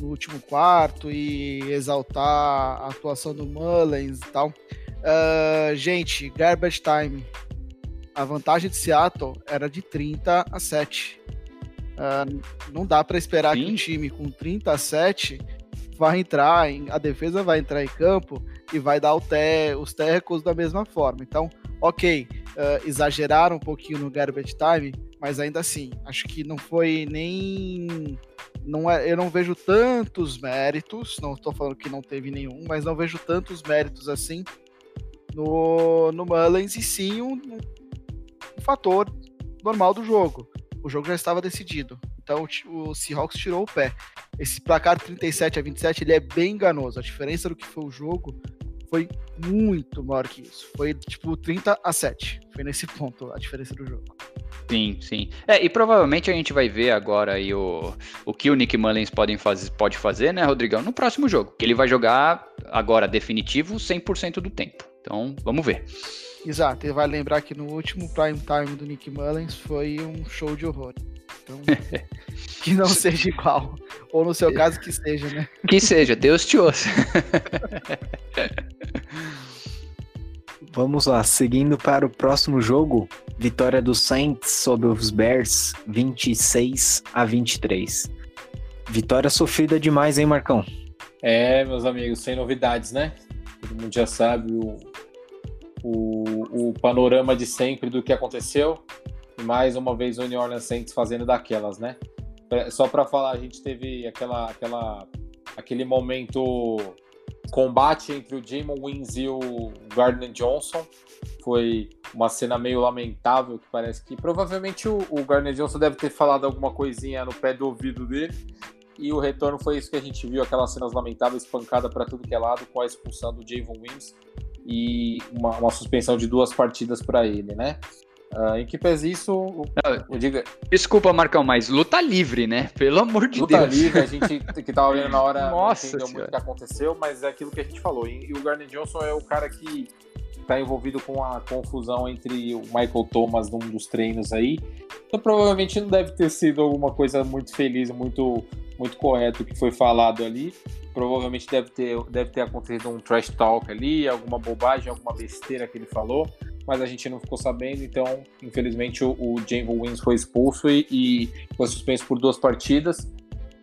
no último quarto e exaltar a atuação do Mullins e tal. Uh, gente, garbage time. A vantagem de Seattle era de 30 a 7. Uh, ah, não dá para esperar Sim. que um time com 30 a 7 vai entrar, em, a defesa vai entrar em campo e vai dar te, os tecos da mesma forma. Então, ok, uh, exageraram um pouquinho no garbage time, mas ainda assim, acho que não foi nem. Não é, eu não vejo tantos méritos, não estou falando que não teve nenhum, mas não vejo tantos méritos assim no, no Mullins, e sim um, um fator normal do jogo. O jogo já estava decidido, então o Seahawks tirou o pé. esse placar 37 a 27 ele é bem enganoso. A diferença do que foi o jogo foi muito maior que isso. Foi tipo 30 a 7. Foi nesse ponto a diferença do jogo. Sim, sim. É, e provavelmente a gente vai ver agora aí o, o que o Nick Mullins pode fazer, pode fazer, né, Rodrigão, no próximo jogo. Que ele vai jogar agora definitivo 100% do tempo. Então, vamos ver. Exato, ele vai lembrar que no último prime time do Nick Mullins foi um show de horror. Então, que não seja igual. Ou no seu caso, que seja, né? Que seja, Deus te ouça. Vamos lá, seguindo para o próximo jogo, vitória do Saints sobre os Bears, 26 a 23. Vitória sofrida demais, hein, Marcão? É, meus amigos, sem novidades, né? Todo mundo já sabe o, o, o panorama de sempre do que aconteceu. Mais uma vez o New Orleans Saints fazendo daquelas, né? Só para falar, a gente teve aquela, aquela, aquele momento combate entre o Jamon Wins e o Gardner Johnson. Foi uma cena meio lamentável, que parece que provavelmente o, o Gardner Johnson deve ter falado alguma coisinha no pé do ouvido dele. E o retorno foi isso que a gente viu, aquelas cenas lamentáveis, pancada para tudo que é lado, com a expulsão do Javon Wims e uma, uma suspensão de duas partidas para ele, né? Uh, em que pese isso, Não, diga... Desculpa, Marcão, mas luta livre, né? Pelo amor de luta Deus. Luta livre, a gente que tava olhando na hora Nossa entendeu muito o que aconteceu, mas é aquilo que a gente falou. E, e o Garner Johnson é o cara que está envolvido com a confusão entre o Michael Thomas num dos treinos aí. Então provavelmente não deve ter sido alguma coisa muito feliz, muito, muito correto que foi falado ali. Provavelmente deve ter, deve ter acontecido um trash talk ali, alguma bobagem, alguma besteira que ele falou mas a gente não ficou sabendo, então, infelizmente, o, o Jamie Wins foi expulso e, e, foi suspenso por duas partidas.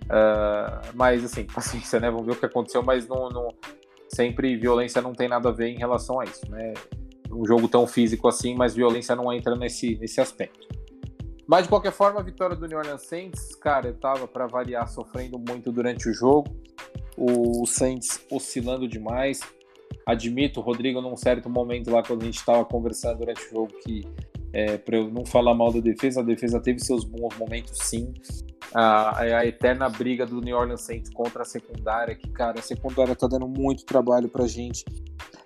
Uh, mas, assim, paciência, né? Vamos ver o que aconteceu, mas não, não, sempre violência não tem nada a ver em relação a isso, né? Um jogo tão físico assim, mas violência não entra nesse, nesse aspecto. Mas, de qualquer forma, a vitória do New Orleans Saints, cara, eu tava, para variar, sofrendo muito durante o jogo. O Saints oscilando demais admito, Rodrigo, num certo momento lá, quando a gente estava conversando durante o jogo, que é, para eu não falar mal da defesa, a defesa teve seus bons momentos sim. A, a eterna briga do New Orleans Saints contra a secundária, que, cara, a secundária tá dando muito trabalho pra gente.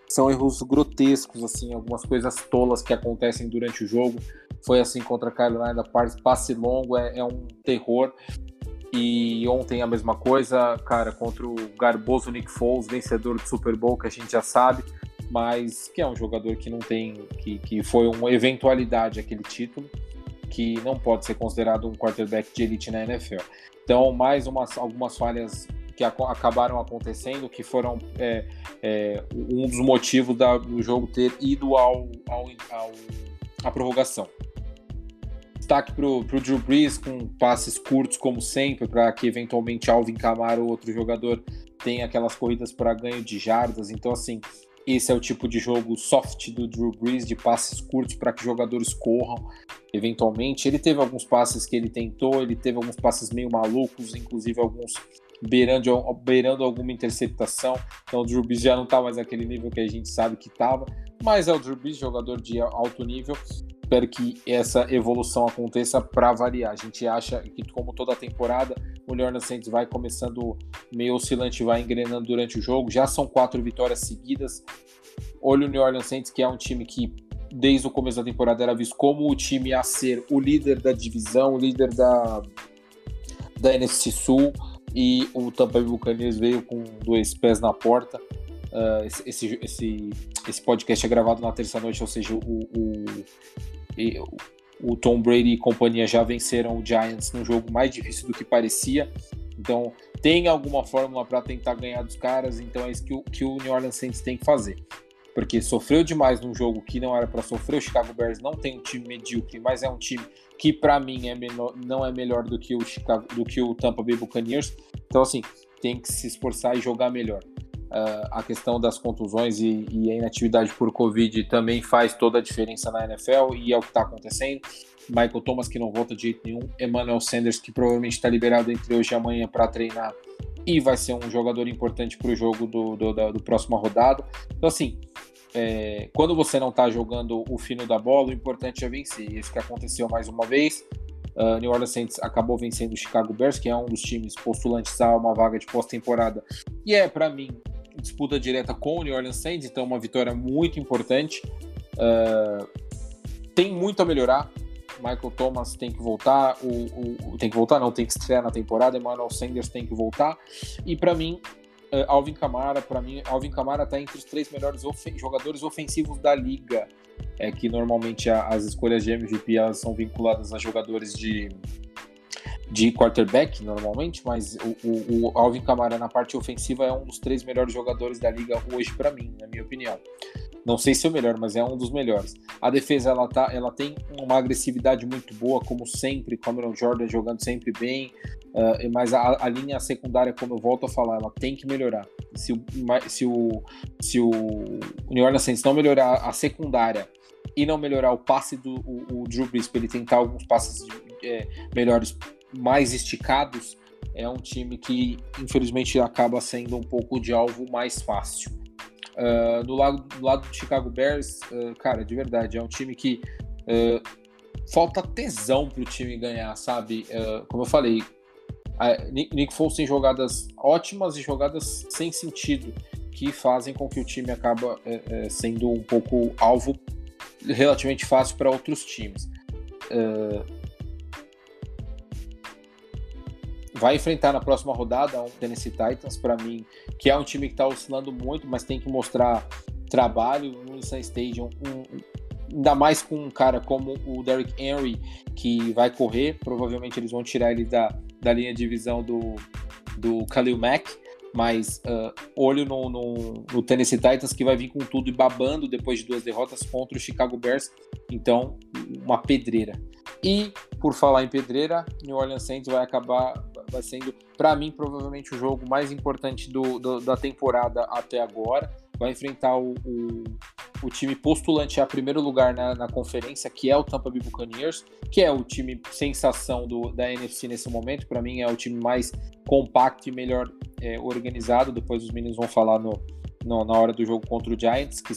São erros grotescos, assim, algumas coisas tolas que acontecem durante o jogo. Foi assim contra a Carolina, passe longo é, é um terror. E ontem a mesma coisa, cara, contra o garboso Nick Foles, vencedor do Super Bowl, que a gente já sabe, mas que é um jogador que não tem, que, que foi uma eventualidade aquele título, que não pode ser considerado um quarterback de elite na NFL. Então, mais umas, algumas falhas que acabaram acontecendo, que foram é, é, um dos motivos da, do jogo ter ido ao, ao, ao à prorrogação. Destaque para o Drew Brees com passes curtos, como sempre, para que eventualmente Alvin Kamara ou outro jogador tenha aquelas corridas para ganho de jardas. Então, assim, esse é o tipo de jogo soft do Drew Brees, de passes curtos para que jogadores corram eventualmente. Ele teve alguns passes que ele tentou, ele teve alguns passes meio malucos, inclusive alguns beirando, beirando alguma interceptação. Então o Drew Brees já não está mais naquele nível que a gente sabe que estava, mas é o Drew Brees, jogador de alto nível. Espero que essa evolução aconteça para variar. A gente acha que, como toda temporada, o New Saints vai começando meio oscilante, vai engrenando durante o jogo. Já são quatro vitórias seguidas. Olha o New Orleans Saints, que é um time que, desde o começo da temporada, era visto como o time a ser o líder da divisão, o líder da, da NFC Sul. E o Tampa Bay Buccaneers veio com dois pés na porta. Uh, esse, esse, esse podcast é gravado na terça-noite, ou seja, o, o, e o Tom Brady e companhia já venceram o Giants num jogo mais difícil do que parecia. Então, tem alguma fórmula para tentar ganhar dos caras. Então, é isso que o, que o New Orleans Saints tem que fazer. Porque sofreu demais num jogo que não era para sofrer. O Chicago Bears não tem um time medíocre, mas é um time que, para mim, é menor, não é melhor do que, o Chicago, do que o Tampa Bay Buccaneers. Então, assim, tem que se esforçar e jogar melhor. Uh, a questão das contusões e, e, a inatividade por Covid também faz toda a diferença na NFL e é o que está acontecendo. Michael Thomas, que não volta de jeito nenhum, Emmanuel Sanders, que provavelmente está liberado entre hoje e amanhã para treinar e vai ser um jogador importante para o jogo do, do, da do próxima rodada. Então, assim, é, quando você não está jogando o fino da bola, o importante é vencer. Isso que aconteceu mais uma vez. Uh, New Orleans Saints acabou vencendo o Chicago Bears, que é um dos times postulantes a uma vaga de pós-temporada. E é, para mim, disputa direta com o New Orleans Saints, então uma vitória muito importante. Uh, tem muito a melhorar. Michael Thomas tem que voltar, o, o, tem que voltar, não, tem que estrear na temporada. Emmanuel Sanders tem que voltar. E para mim, uh, Alvin Kamara, para mim, Alvin Kamara está entre os três melhores jogadores ofensivos da liga. É que normalmente a, as escolhas de MVP elas são vinculadas a jogadores de de quarterback normalmente, mas o, o, o, Alvin Kamara na parte ofensiva é um dos três melhores jogadores da liga hoje para mim, na minha opinião. Não sei se é o melhor, mas é um dos melhores. A defesa ela, tá, ela tem uma agressividade muito boa, como sempre, Cameron Jordan jogando sempre bem, uh, mas a, a, linha secundária, como eu volto a falar, ela tem que melhorar. Se o, se o, se o New Orleans Saints não melhorar a secundária e não melhorar o passe do o, o Drew Brees, ele tentar alguns passes é, melhores, mais esticados, é um time que infelizmente acaba sendo um pouco de alvo mais fácil. Uh, do, lado, do lado do Chicago Bears, uh, cara, de verdade, é um time que uh, falta tesão pro time ganhar, sabe? como eu falei, Nick Foles tem jogadas ótimas e jogadas sem sentido que fazem com que o time acaba eh, eh, sendo um pouco alvo relativamente fácil para outros times. Vai enfrentar na próxima rodada um Tennessee Titans, para mim, que é um time que está oscilando muito, mas tem que mostrar trabalho no Nissan Stadium, um, ainda mais com um cara como o Derrick Henry, que vai correr, provavelmente eles vão tirar ele da, da linha de visão do, do Khalil Mack, mas uh, olho no, no, no, Tennessee Titans que vai vir com tudo e babando depois de duas derrotas contra o Chicago Bears, então uma pedreira. E por falar em pedreira, New Orleans Saints vai acabar vai sendo, para mim, provavelmente o jogo mais importante do, do, da temporada até agora. Vai enfrentar o, o, o time postulante a primeiro lugar na, na, conferência, que é o Tampa Bay Buccaneers, que é o time sensação do, da NFC nesse momento. Para mim, é o time mais compacto e melhor é, organizado. Depois os meninos vão falar no, no, na hora do jogo contra o Giants, que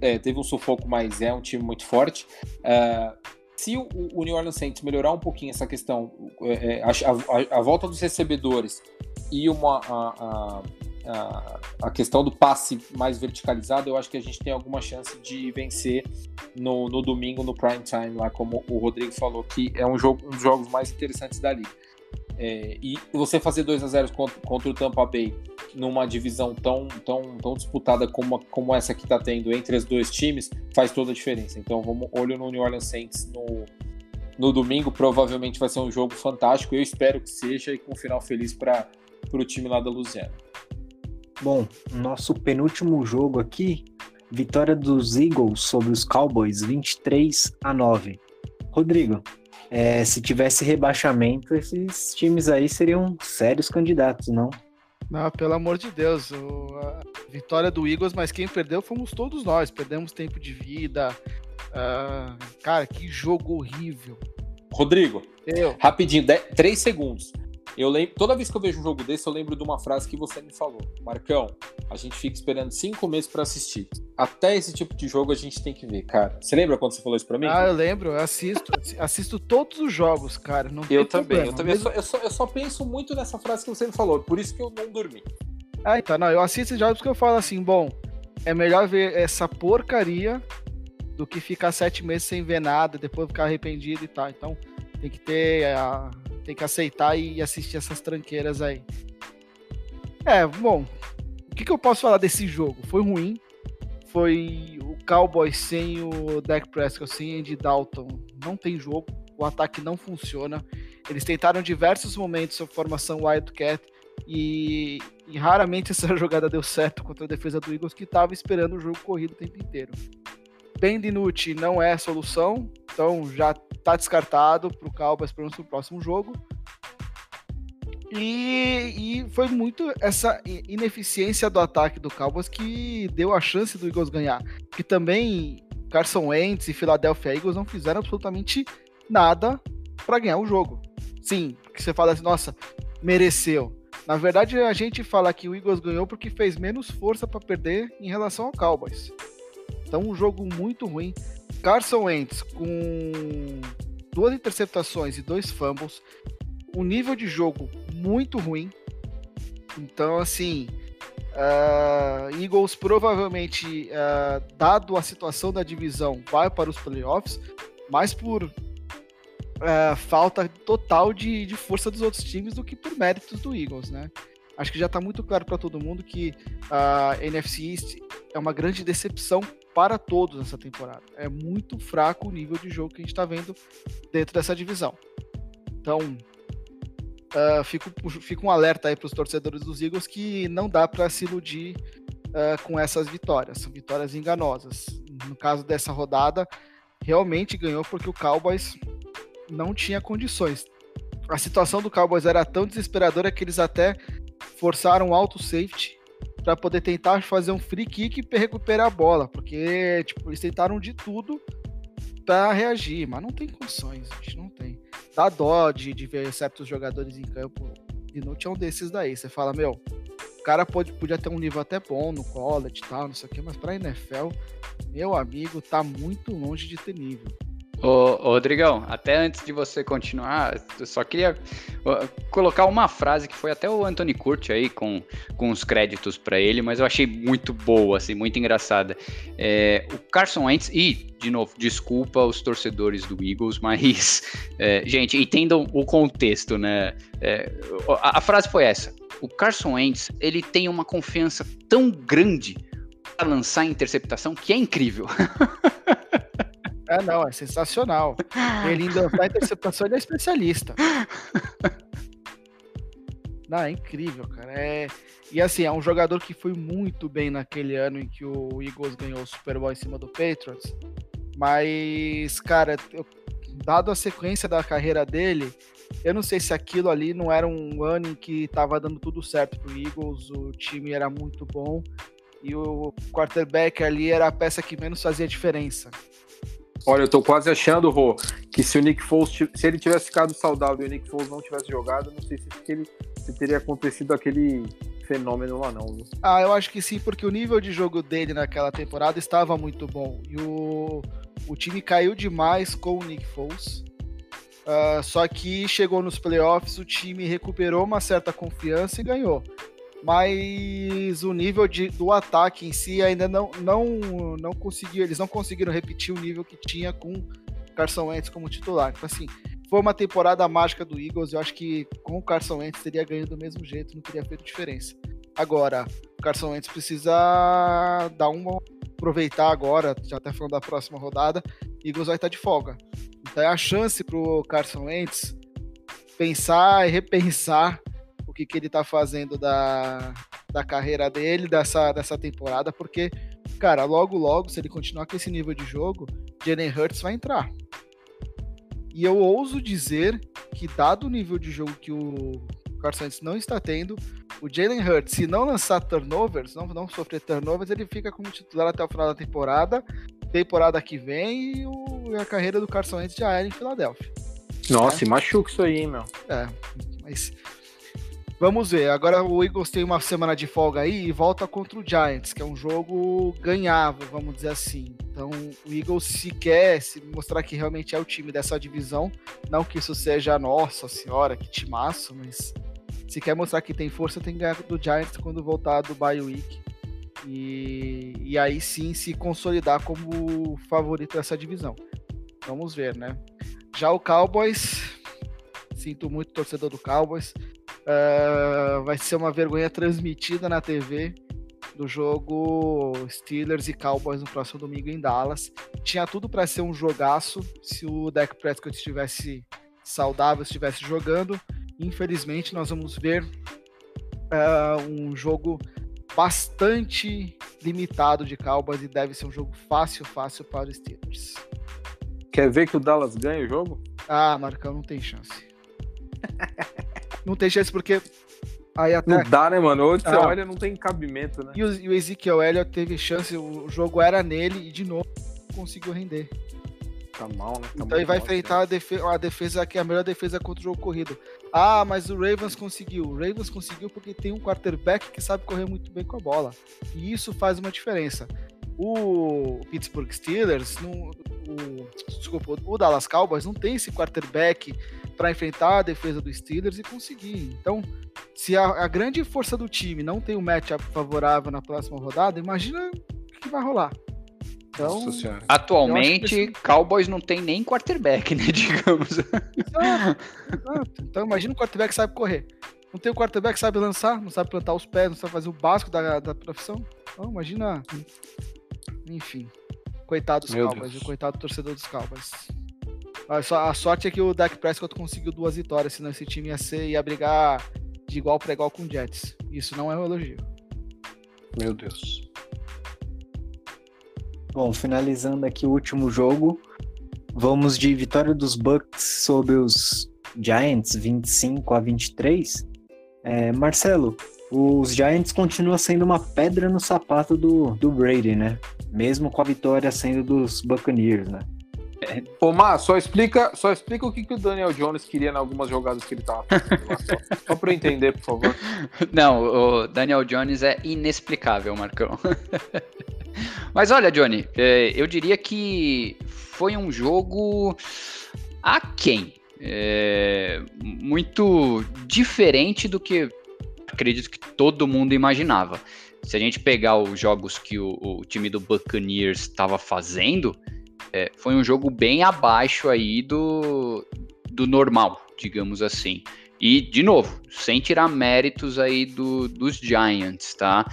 é, teve um sufoco, mas é um time muito forte. Uh, se o, o, New Orleans Saints melhorar um pouquinho essa questão, é, é a, a, a, volta dos recebedores e uma, a, a, questão do passe mais verticalizado, eu acho que a gente tem alguma chance de vencer no, no domingo no prime time, lá como o Rodrigo falou, que é um, jogo, um dos jogos mais interessantes da liga. É, e você fazer 2 a 0 contra, contra, o Tampa Bay numa divisão tão, tão, tão disputada como, como essa que está tendo entre os dois times faz toda a diferença. Então, vamos olho no New Orleans Saints no, no domingo. Provavelmente vai ser um jogo fantástico. Eu espero que seja e com um final feliz para o time lá da Louisiana. Bom, nosso penúltimo jogo aqui, vitória dos Eagles sobre os Cowboys, 23 a 9. Rodrigo, é, se tivesse rebaixamento, esses times aí seriam sérios candidatos, não? Não, pelo amor de Deus. O, a vitória do Eagles, mas quem perdeu fomos todos nós. Perdemos tempo de vida. Uh, cara, que jogo horrível. Rodrigo, eu. rapidinho, 3 segundos. Eu lembro, toda vez que eu vejo um jogo desse, eu lembro de uma frase que você me falou. Marcão, a gente fica esperando cinco meses para assistir. Até esse tipo de jogo a gente tem que ver, cara. Você lembra quando você falou isso pra mim? Ah, eu lembro, eu assisto. assisto todos os jogos, cara. Não eu também, problema. eu também. Eu só, eu, só, eu só penso muito nessa frase que você me falou, por isso que eu não dormi. Ah, então, não, eu assisto jogos porque eu falo assim, bom, é melhor ver essa porcaria do que ficar sete meses sem ver nada, depois ficar arrependido e tal. Então, tem que ter a, tem que aceitar e assistir essas tranqueiras aí. É, bom, o que, que eu posso falar desse jogo? Foi ruim. Foi o Cowboys sem o Dak Prescott, sem Andy Dalton. Não tem jogo. O ataque não funciona. Eles tentaram diversos momentos a formação Wildcat e, e raramente essa jogada deu certo contra a defesa do Eagles, que estava esperando o jogo corrido o tempo inteiro. Ben DiNucci não é solução, então já está descartado para o Cowboys para o próximo jogo. E, e, foi muito essa ineficiência do ataque do Cowboys que deu a chance do Eagles ganhar. Que também Carson Wentz e Philadelphia Eagles não fizeram absolutamente nada para ganhar o jogo. Sim, que você fala assim, nossa, mereceu. Na verdade, a gente fala que o Eagles ganhou porque fez menos força para perder em relação ao Cowboys. Então, um jogo muito ruim. Carson Wentz com duas interceptações e dois fumbles, um nível de jogo muito ruim. Então, assim, uh, Eagles provavelmente, uh, dado a situação da divisão, vai para os playoffs, mas por uh, falta total de, de força dos outros times do que por méritos do Eagles, né? Acho que já está muito claro para todo mundo que a NFC East é uma grande decepção para todos nessa temporada. É muito fraco o nível de jogo que a gente está vendo dentro dessa divisão. Então, uh, fico, fico um alerta aí para os torcedores dos Eagles que não dá para se iludir uh, com essas vitórias. São vitórias enganosas. No caso dessa rodada, realmente ganhou porque o Cowboys não tinha condições. A situação do Cowboys era tão desesperadora que eles até forçaram um auto safety para poder tentar fazer um free kick e recuperar a bola, porque tipo, eles tentaram de tudo para reagir, mas não tem condições, gente não tem. Dá dó de, de ver certos jogadores em campo e não tinha um desses daí. Você fala, meu, o cara pode, podia ter um nível até bom no college e tal, não sei o que, mas pra NFL, meu amigo, tá muito longe de ter nível. Ô, Rodrigão, até antes de você continuar, eu só queria colocar uma frase que foi até o Anthony Curti aí com, com os créditos para ele, mas eu achei muito boa, assim, muito engraçada. É, o Carson Wentz, e, de novo, desculpa os torcedores do Eagles, mas, é, gente, entendam o contexto, né? É, a, a frase foi essa. O Carson Wentz, ele tem uma confiança tão grande para lançar interceptação que é incrível. É, não, é sensacional. Ele ainda na interceptação, ele é especialista. Não, é incrível, cara. É... E assim, é um jogador que foi muito bem naquele ano em que o Eagles ganhou o Super Bowl em cima do Patriots. Mas, cara, eu... dado a sequência da carreira dele, eu não sei se aquilo ali não era um ano em que tava dando tudo certo pro Eagles, o time era muito bom e o quarterback ali era a peça que menos fazia diferença. Olha, eu tô quase achando, Rô, que se o Nick Foles, se ele tivesse ficado saudável e o Nick Foles não tivesse jogado, não sei se, ele, se teria acontecido aquele fenômeno lá não. Viu? Ah, eu acho que sim, porque o nível de jogo dele naquela temporada estava muito bom. E o, o time caiu demais com o Nick Foles. Uh, só que chegou nos playoffs, o time recuperou uma certa confiança e ganhou mas o nível de, do ataque em si ainda não, não, não conseguiu, eles não conseguiram repetir o nível que tinha com Carson Wentz como titular. Então, assim, foi uma temporada mágica do Eagles, eu acho que com o Carson Wentz teria ganho do mesmo jeito, não teria feito diferença. Agora, o Carson Wentz precisa dar uma aproveitar agora, já até falando da próxima rodada, Eagles vai estar de folga. Então é a chance para o Carson Wentz pensar e repensar que, que ele tá fazendo da, da carreira dele, dessa, dessa temporada, porque, cara, logo, logo, se ele continuar com esse nível de jogo, Jalen Hurts vai entrar. E eu ouso dizer que, dado o nível de jogo que o Carson Wentz não está tendo, o Jalen Hurts, se não lançar turnovers, não, não sofrer turnovers, ele fica como titular até o final da temporada, temporada que vem, e o, a carreira do Carson Wentz já era em Filadélfia. Nossa, é. e machuca isso aí, hein, meu. É, mas Vamos ver. Agora o Eagles tem uma semana de folga aí e volta contra o Giants, que é um jogo ganhável, vamos dizer assim. Então o Eagles se quer se mostrar que realmente é o time dessa divisão, não que isso seja nossa senhora, que timaço, mas se quer mostrar que tem força, tem que ganhar do Giants quando voltar do bye week. E, e aí sim se consolidar como favorito dessa divisão. Vamos ver, né? Já o Cowboys, sinto muito torcedor do Cowboys. Uh, vai ser uma vergonha transmitida na TV do jogo Steelers e Cowboys no próximo domingo em Dallas. Tinha tudo para ser um jogaço se o Dak Prescott estivesse saudável, estivesse jogando. Infelizmente, nós vamos ver uh, um jogo bastante limitado de Cowboys e deve ser um jogo fácil, fácil para os Steelers. Quer ver que o Dallas ganha o jogo? Ah, Marcão, não tem chance. não tem chance porque. Aí até... Não dá, né, mano? Hoje você ah. olha, não tem cabimento, né? E o, e o Ezekiel Elliott teve chance, o jogo era nele e de novo conseguiu render. Tá mal, né? Tá então ele vai mal, enfrentar a defesa, a defesa que é a melhor defesa contra o jogo corrido. Ah, mas o Ravens conseguiu. O Ravens conseguiu porque tem um quarterback que sabe correr muito bem com a bola. E isso faz uma diferença. O Pittsburgh Steelers, não, o, desculpa, o Dallas Cowboys não tem esse quarterback para enfrentar a defesa dos Steelers e conseguir. Então, se a, a, grande força do time não tem um matchup favorável na próxima rodada, imagina o que vai rolar. Então, atualmente, esse... Cowboys não tem nem quarterback, né? Digamos. Exato, exato. Então, imagina um quarterback que sabe correr. Não tem um quarterback que sabe lançar, não sabe plantar os pés, não sabe fazer o básico da, da profissão. Então, imagina. Enfim. Coitado dos Meu Cowboys, o coitado do torcedor dos Cowboys. A sorte é que o Dak Prescott conseguiu duas vitórias, senão esse time ia ser ia brigar de igual para igual com o Jets. Isso não é um elogio. Meu Deus. Bom, finalizando aqui o último jogo, vamos de vitória dos Bucks sobre os Giants, 25 a 23. É, Marcelo, os Giants continuam sendo uma pedra no sapato do, do Brady, né? Mesmo com a vitória sendo dos Buccaneers, né? É, Ô, Mar, só explica, só explica o que, que o Daniel Jones queria em algumas jogadas que ele tava fazendo lá. Só, só pra eu entender, por favor. Não, o Daniel Jones é inexplicável, Marcão. Mas olha, Johnny, é, eu diria que foi um jogo aquém. É, muito diferente do que acredito que todo mundo imaginava. Se a gente pegar os jogos que o, o time do Buccaneers estava fazendo, é, foi um jogo bem abaixo aí do, do normal, digamos assim. E, de novo, sem tirar méritos aí do, dos Giants, tá?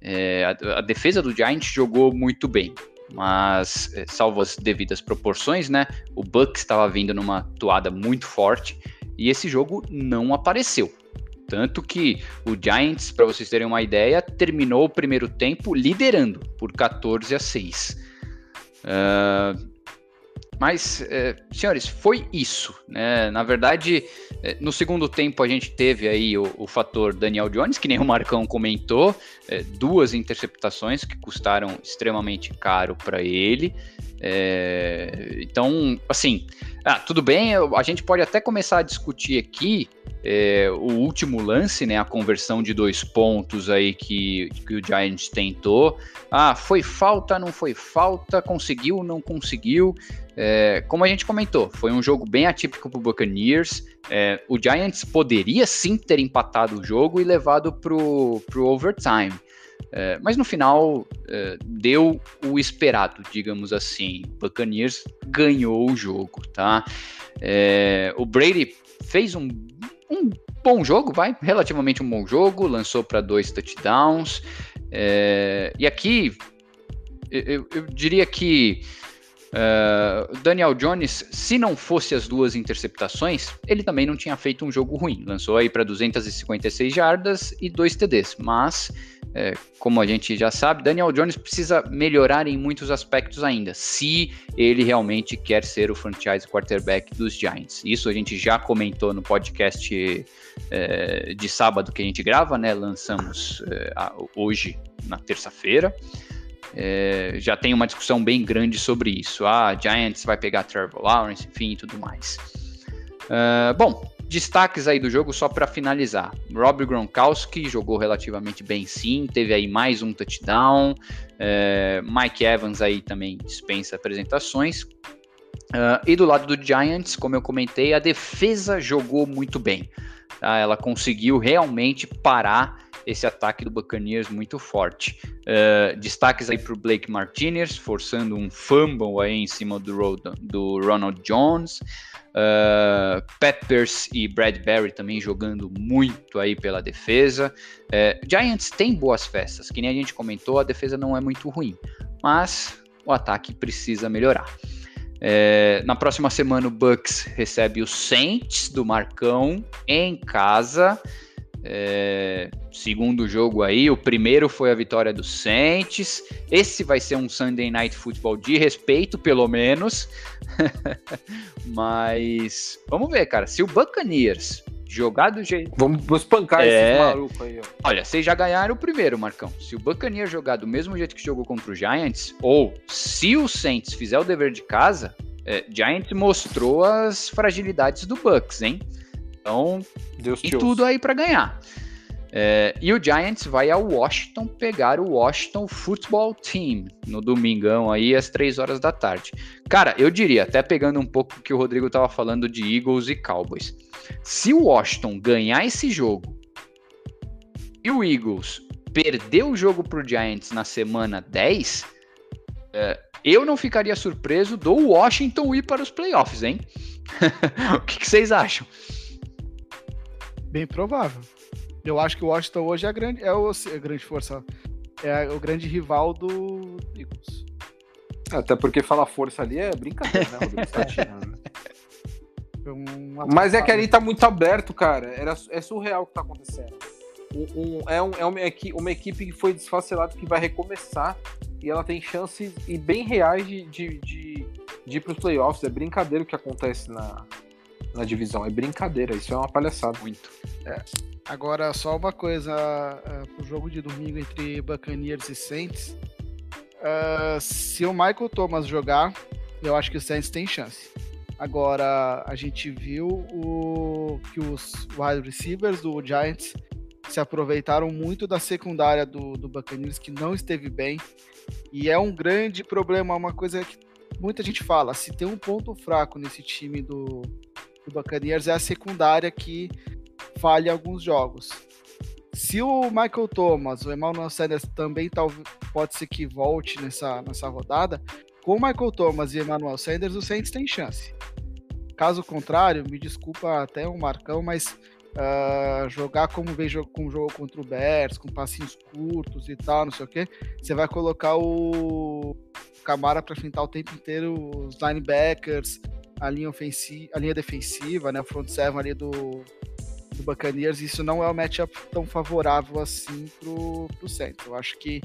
É, a, a, defesa do Giants jogou muito bem, mas, é, salvo as devidas proporções, né? O Bucks estava vindo numa toada muito forte e esse jogo não apareceu. Tanto que o Giants, para vocês terem uma ideia, terminou o primeiro tempo liderando por 14 a 6. Uh, mas, é, senhores, foi isso. Né? Na verdade, é, no segundo tempo a gente teve aí o, o, fator Daniel Jones, que nem o Marcão comentou, é, duas interceptações que custaram extremamente caro para ele. É, então, assim, ah, tudo bem, a gente pode até começar a discutir aqui é, o último lance, né, a conversão de dois pontos aí que, que o Giants tentou. Ah, foi falta, não foi falta, conseguiu, não conseguiu. É, como a gente comentou, foi um jogo bem atípico para o Buccaneers. É, o Giants poderia sim ter empatado o jogo e levado para o overtime. É, mas no final é, deu o esperado, digamos assim. Buccaneers ganhou o jogo, tá? É, o Brady fez um, um, bom jogo, vai, relativamente um bom jogo, lançou para dois touchdowns. É, e aqui eu, eu diria que Uh, Daniel Jones, se não fosse as duas interceptações, ele também não tinha feito um jogo ruim. Lançou aí para 256 jardas e dois TDs. Mas, é, como a gente já sabe, Daniel Jones precisa melhorar em muitos aspectos ainda, se ele realmente quer ser o franchise quarterback dos Giants. Isso a gente já comentou no podcast é, de sábado que a gente grava, né? Lançamos é, hoje na terça-feira. É, já tem uma discussão bem grande sobre isso. Ah, Giants vai pegar Trevor Lawrence, enfim, e tudo mais. Uh, bom, destaques aí do jogo só para finalizar. Rob Gronkowski jogou relativamente bem sim, teve aí mais um touchdown. Uh, Mike Evans aí também dispensa apresentações. Uh, e do lado do Giants, como eu comentei, a defesa jogou muito bem. Tá? Ela conseguiu realmente parar esse ataque do Buccaneers muito forte. Uh, destaques aí para o Blake Martinez, forçando um fumble aí em cima do, do Ronald Jones. Uh, Peppers e Bradbury também jogando muito aí pela defesa. Uh, Giants tem boas festas, que nem a gente comentou, a defesa não é muito ruim, mas o ataque precisa melhorar. É, na próxima semana o Bucks recebe o Saints do Marcão em casa. É, segundo jogo aí, o primeiro foi a vitória do Saints. Esse vai ser um Sunday Night Football de respeito, pelo menos. Mas vamos ver, cara. Se o Buccaneers jogar do jeito. Vamos espancar é... esses malucos aí, ó. Olha, vocês já ganharam o primeiro, Marcão. Se o Buccaneers jogar do mesmo jeito que jogou contra o Giants, ou se o Saints fizer o dever de casa, é, Giants mostrou as fragilidades do Bucks, hein? Então, Deus tem tudo aí para ganhar. É, e o Giants vai ao Washington pegar o Washington Football Team no domingão aí às 3 horas da tarde. Cara, eu diria, até pegando um pouco que o Rodrigo estava falando de Eagles e Cowboys. Se o Washington ganhar esse jogo e o Eagles perder o jogo pro Giants na semana 10, é, eu não ficaria surpreso do Washington ir para os playoffs, hein? o que, que vocês acham? Bem provável. Eu acho que o Washington hoje é a grande, é o, a grande força, é o grande rival do Eagles. Até porque falar força ali é brincadeira, né, Rodrigo? Mas é que ali tá muito aberto, cara. Era, é surreal o que tá acontecendo. Um, um, é um, é uma, equipe, uma equipe que foi desfacelada que vai recomeçar e ela tem chances e bem reais de, de, de, de ir para os playoffs. É brincadeira o que acontece na, na divisão. É brincadeira, isso é uma palhaçada. Muito. É. Agora, só uma coisa uh, pro jogo de domingo entre Buccaneers e Saints. Uh, se o Michael Thomas jogar, eu acho que o Saints tem chance. Agora, a gente viu o, que os wide receivers do Giants se aproveitaram muito da secundária do, do Buccaneers, que não esteve bem. E é um grande problema, uma coisa que muita gente fala. Se tem um ponto fraco nesse time do, do Buccaneers, é a secundária que falha alguns jogos. Se o Michael Thomas, o Emmanuel Sanders também tá, pode ser que volte nessa, nessa rodada, com o Michael Thomas e Emmanuel Sanders, o Saints tem chance. Caso contrário, me desculpa até o Marcão, mas uh, jogar como vem com o jogo contra o Bears, com passinhos curtos e tal, não sei o que, você vai colocar o Camara para enfrentar o tempo inteiro os linebackers, a linha ofensiva, a linha defensiva, né, o front seven ali do, do Buccaneers, isso não é um matchup tão favorável assim pro, pro centro. Eu acho que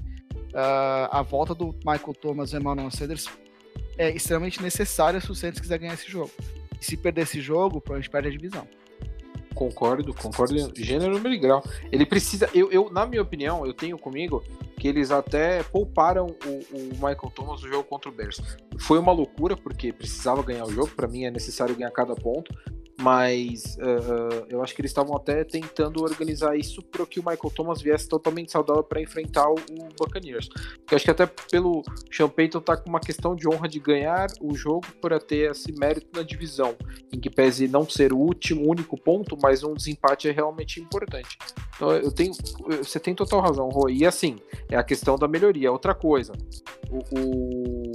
uh, a volta do Michael Thomas e Emmanuel Sanders é extremamente necessária se o Santos quiser ganhar esse jogo. E se perder esse jogo, provavelmente perde a divisão. Concordo, concordo gênero, número e grau. Ele precisa, eu, eu, na minha opinião, eu tenho comigo que eles até pouparam o, o Michael Thomas no jogo contra o Bears. Foi uma loucura, porque precisava ganhar o jogo, para mim é necessário ganhar cada ponto, mas uh, eu acho que eles estavam até tentando organizar isso para que o Michael Thomas viesse totalmente saudável para enfrentar o, Buccaneers. Eu acho que até pelo Sean Payton tá com uma questão de honra de ganhar o jogo para ter esse mérito na divisão, em que pese não ser o último, único ponto, mas um desempate é realmente importante. Então eu tenho, você tem total razão, Roy. E assim, é a questão da melhoria. Outra coisa, o, o,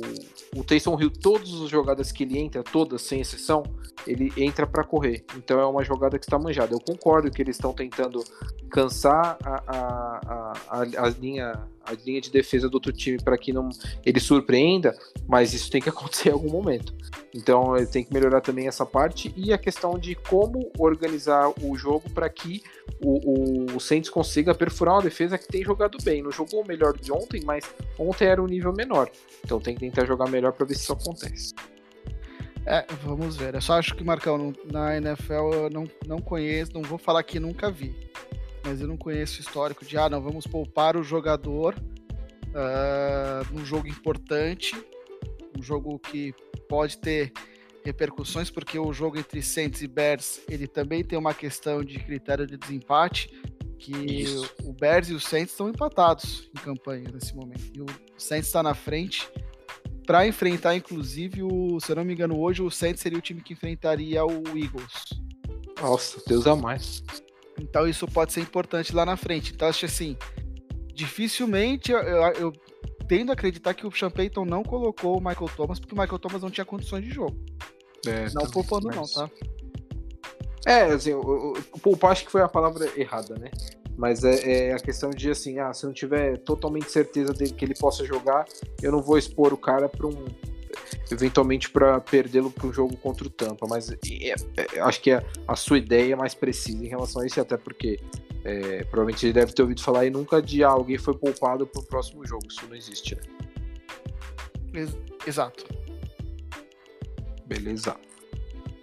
o Taysom Hill, todas as jogadas que ele entra, todas sem exceção, ele entra para correr. Então é uma jogada que está manjada. Eu concordo que eles estão tentando cansar a, a, a, a, linha, a linha de defesa do outro time para que não ele surpreenda, mas isso tem que acontecer em algum momento. Então ele tem que melhorar também essa parte e a questão de como organizar o jogo para que o, o, Saints consiga perfurar uma defesa que tem jogado bem. Não jogou melhor de ontem, mas ontem era um nível menor. Então tem que tentar jogar melhor para ver se isso acontece. É, vamos ver. Eu só acho que, Marcão, na NFL eu não, não conheço, não vou falar que nunca vi, mas eu não conheço o histórico de, ah, não, vamos poupar o jogador uh, num jogo importante, um jogo que pode ter repercussões, porque o jogo entre Saints e Bears, ele também tem uma questão de critério de desempate, que Isso. o Bears e o Saints estão empatados em campanha nesse momento. E o Saints está na frente para enfrentar, inclusive, o, se eu não me engano, hoje o Saints seria o time que enfrentaria o Eagles. Nossa, Deus a mais. Então isso pode ser importante lá na frente. Então acho assim, dificilmente eu, eu, eu tendo a acreditar que o Sean Payton não colocou o Michael Thomas porque o Michael Thomas não tinha condições de jogo. É, não poupando não, tá? É, assim, o, o, poupar acho que foi a palavra errada, né? Mas é, é, a questão de assim, ah, se eu não tiver totalmente certeza dele que ele possa jogar, eu não vou expor o cara para um eventualmente para perdê-lo para um jogo contra o Tampa. Mas é, é, acho que a, a, sua ideia é mais precisa em relação a isso, até porque é, provavelmente ele deve ter ouvido falar e nunca de ah, alguém foi poupado para o próximo jogo. Isso não existe, né? Exato. Beleza.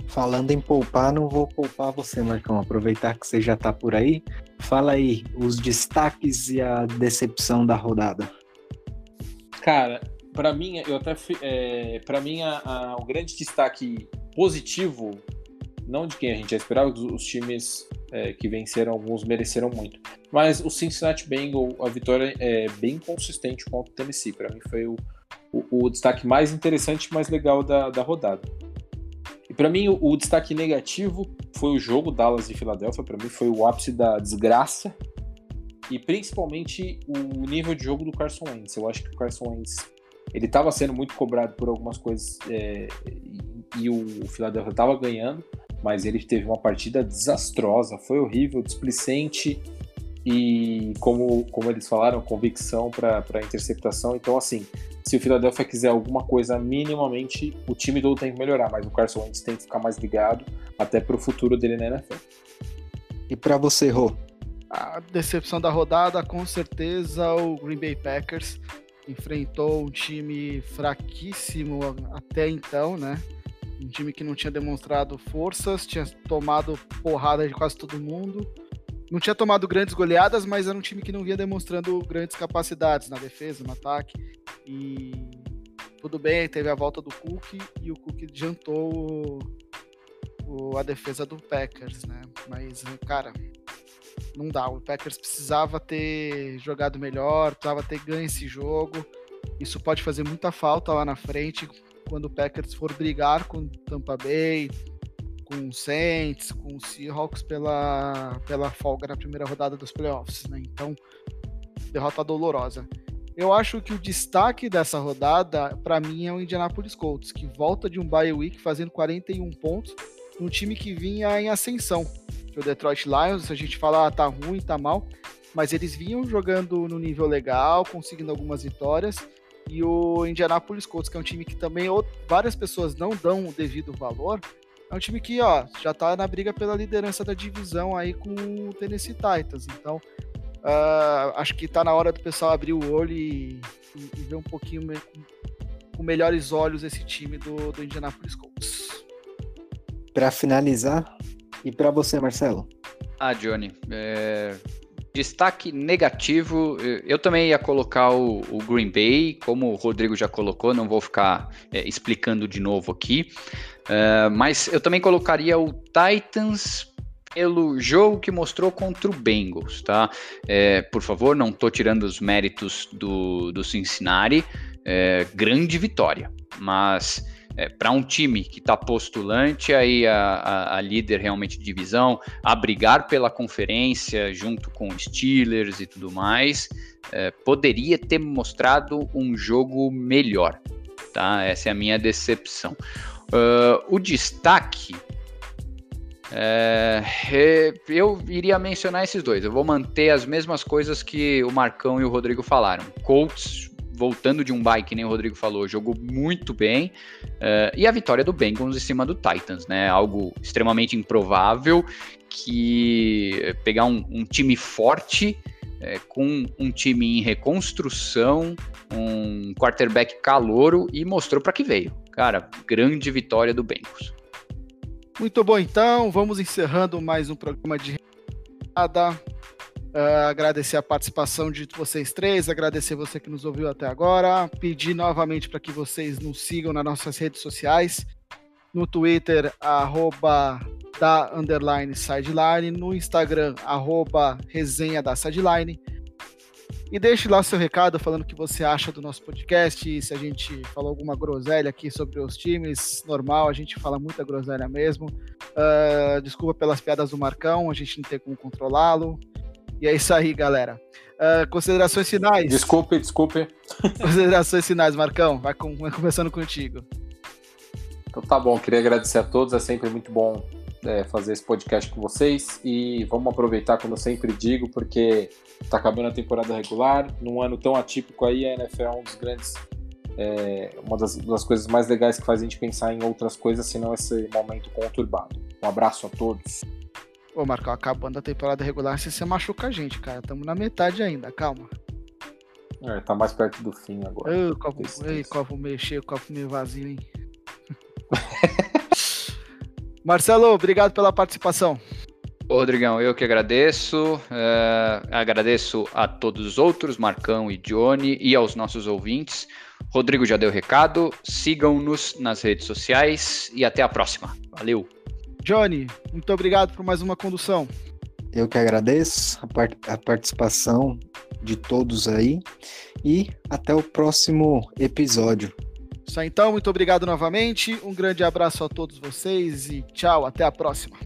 Falando em poupar, não vou poupar você, Marcão. Aproveitar que você já tá por aí. Fala aí os destaques e a decepção da rodada. Cara, para mim, eu até é, para mim a, a, o grande destaque positivo, não de quem a gente já esperava, os, os times é, que venceram, alguns mereceram muito. Mas o Cincinnati Bengals, a vitória é bem consistente contra o Tennessee. Para mim foi o, o, o, destaque mais interessante e mais legal da, da rodada. E para mim o, o, destaque negativo foi o jogo Dallas e Filadélfia. Para mim foi o ápice da desgraça e principalmente o nível de jogo do Carson Wentz. Eu acho que o Carson Wentz ele estava sendo muito cobrado por algumas coisas é, e, e o Philadelphia estava ganhando, mas ele teve uma partida desastrosa, foi horrível, displicente e como, como eles falaram, convicção para interceptação. Então, assim, se o Philadelphia quiser alguma coisa minimamente, o time todo tem que melhorar, mas o Carson Wentz tem que ficar mais ligado até para o futuro dele na NFL. E para você, Rô? A decepção da rodada, com certeza, o Green Bay Packers enfrentou um time fraquíssimo até então, né? Um time que não tinha demonstrado forças, tinha tomado porrada de quase todo mundo. Não tinha tomado grandes goleadas, mas era um time que não vinha demonstrando grandes capacidades na defesa, no ataque. E tudo bem, teve a volta do Cook e o Cook adiantou o, a defesa do Packers, né? Mas, cara, não dá. O Packers precisava ter jogado melhor, precisava ter ganho esse jogo. Isso pode fazer muita falta lá na frente, quando o Packers for brigar com Tampa Bay, com o Saints, com o Seahawks pela, pela folga na primeira rodada dos playoffs, né? Então, derrota dolorosa. Eu acho que o destaque dessa rodada, para mim, é o Indianapolis Colts, que volta de um bye week fazendo 41 pontos, num time que vinha em ascensão. O Detroit Lions, a gente fala, ah, tá ruim, tá mal, mas eles vinham jogando no nível legal, conseguindo algumas vitórias, e o Indianapolis Colts, que é um time que também várias pessoas não dão o devido valor, é um time que ó, já está na briga pela liderança da divisão aí com o Tennessee Titans. Então, uh, acho que está na hora do pessoal abrir o olho e, e, e ver um pouquinho com melhores olhos esse time do, do Indianapolis Colts. Para finalizar, e para você, Marcelo? Ah, Johnny, é, Destaque negativo, eu também ia colocar o, o, Green Bay, como o Rodrigo já colocou, não vou ficar é, explicando de novo aqui, uh, mas eu também colocaria o Titans pelo jogo que mostrou contra o Bengals, tá? É, por favor, não estou tirando os méritos do, do Cincinnati, é, grande vitória, mas é, para um time que está postulante aí a, a, a, líder realmente de divisão, a brigar pela conferência junto com Steelers e tudo mais, é, poderia ter mostrado um jogo melhor, tá? Essa é a minha decepção. Uh, o destaque é, eu iria mencionar esses dois. Eu vou manter as mesmas coisas que o Marcão e o Rodrigo falaram. Colts voltando de um bye, que nem o Rodrigo falou, jogou muito bem. Uh, e a vitória do Bengals em cima do Titans, né? Algo extremamente improvável que pegar um, um time forte é, com um time em reconstrução, um quarterback calouro e mostrou para que veio. Cara, grande vitória do Bengals. Muito bom, então, vamos encerrando mais um programa de nada. Uh, agradecer a participação de vocês três, agradecer você que nos ouviu até agora, pedir novamente para que vocês nos sigam nas nossas redes sociais, no Twitter, arroba da underline sideline, no Instagram, arroba resenha da sideline. E deixe lá seu recado falando o que você acha do nosso podcast, se a gente falou alguma groselha aqui sobre os times, normal, a gente fala muita groselha mesmo. Uh, desculpa pelas piadas do Marcão, a gente não tem como controlá-lo. E é isso aí, galera. Uh, considerações finais. Desculpe, desculpe. Considerações finais, Marcão. Vai, com, vai começando contigo. Então tá bom, queria agradecer a todos. É sempre muito bom é, fazer esse podcast com vocês. E vamos aproveitar, como eu sempre digo, porque tá acabando a temporada regular. Num ano tão atípico aí, a NFL é um dos grandes. É, uma das, das coisas mais legais que faz a gente pensar em outras coisas, senão esse momento conturbado. Um abraço a todos. Ô, Marcão, acabando a temporada regular, você, você machuca a gente, cara. Estamos na metade ainda, calma. É, tá mais perto do fim agora. Ei, copo, ei, copo meio cheio, copo meio vazio, hein? Marcelo, obrigado pela participação. Ô, Rodrigão, eu que agradeço. Uh, agradeço a todos os outros, Marcão e Johnny, e aos nossos ouvintes. Rodrigo já deu recado. Sigam-nos nas redes sociais e até a próxima. Valeu! Johnny, muito obrigado por mais uma condução. Eu que agradeço a, part a participação de todos aí e até o próximo episódio. Isso aí, então, muito obrigado novamente. Um grande abraço a todos vocês e tchau, até a próxima.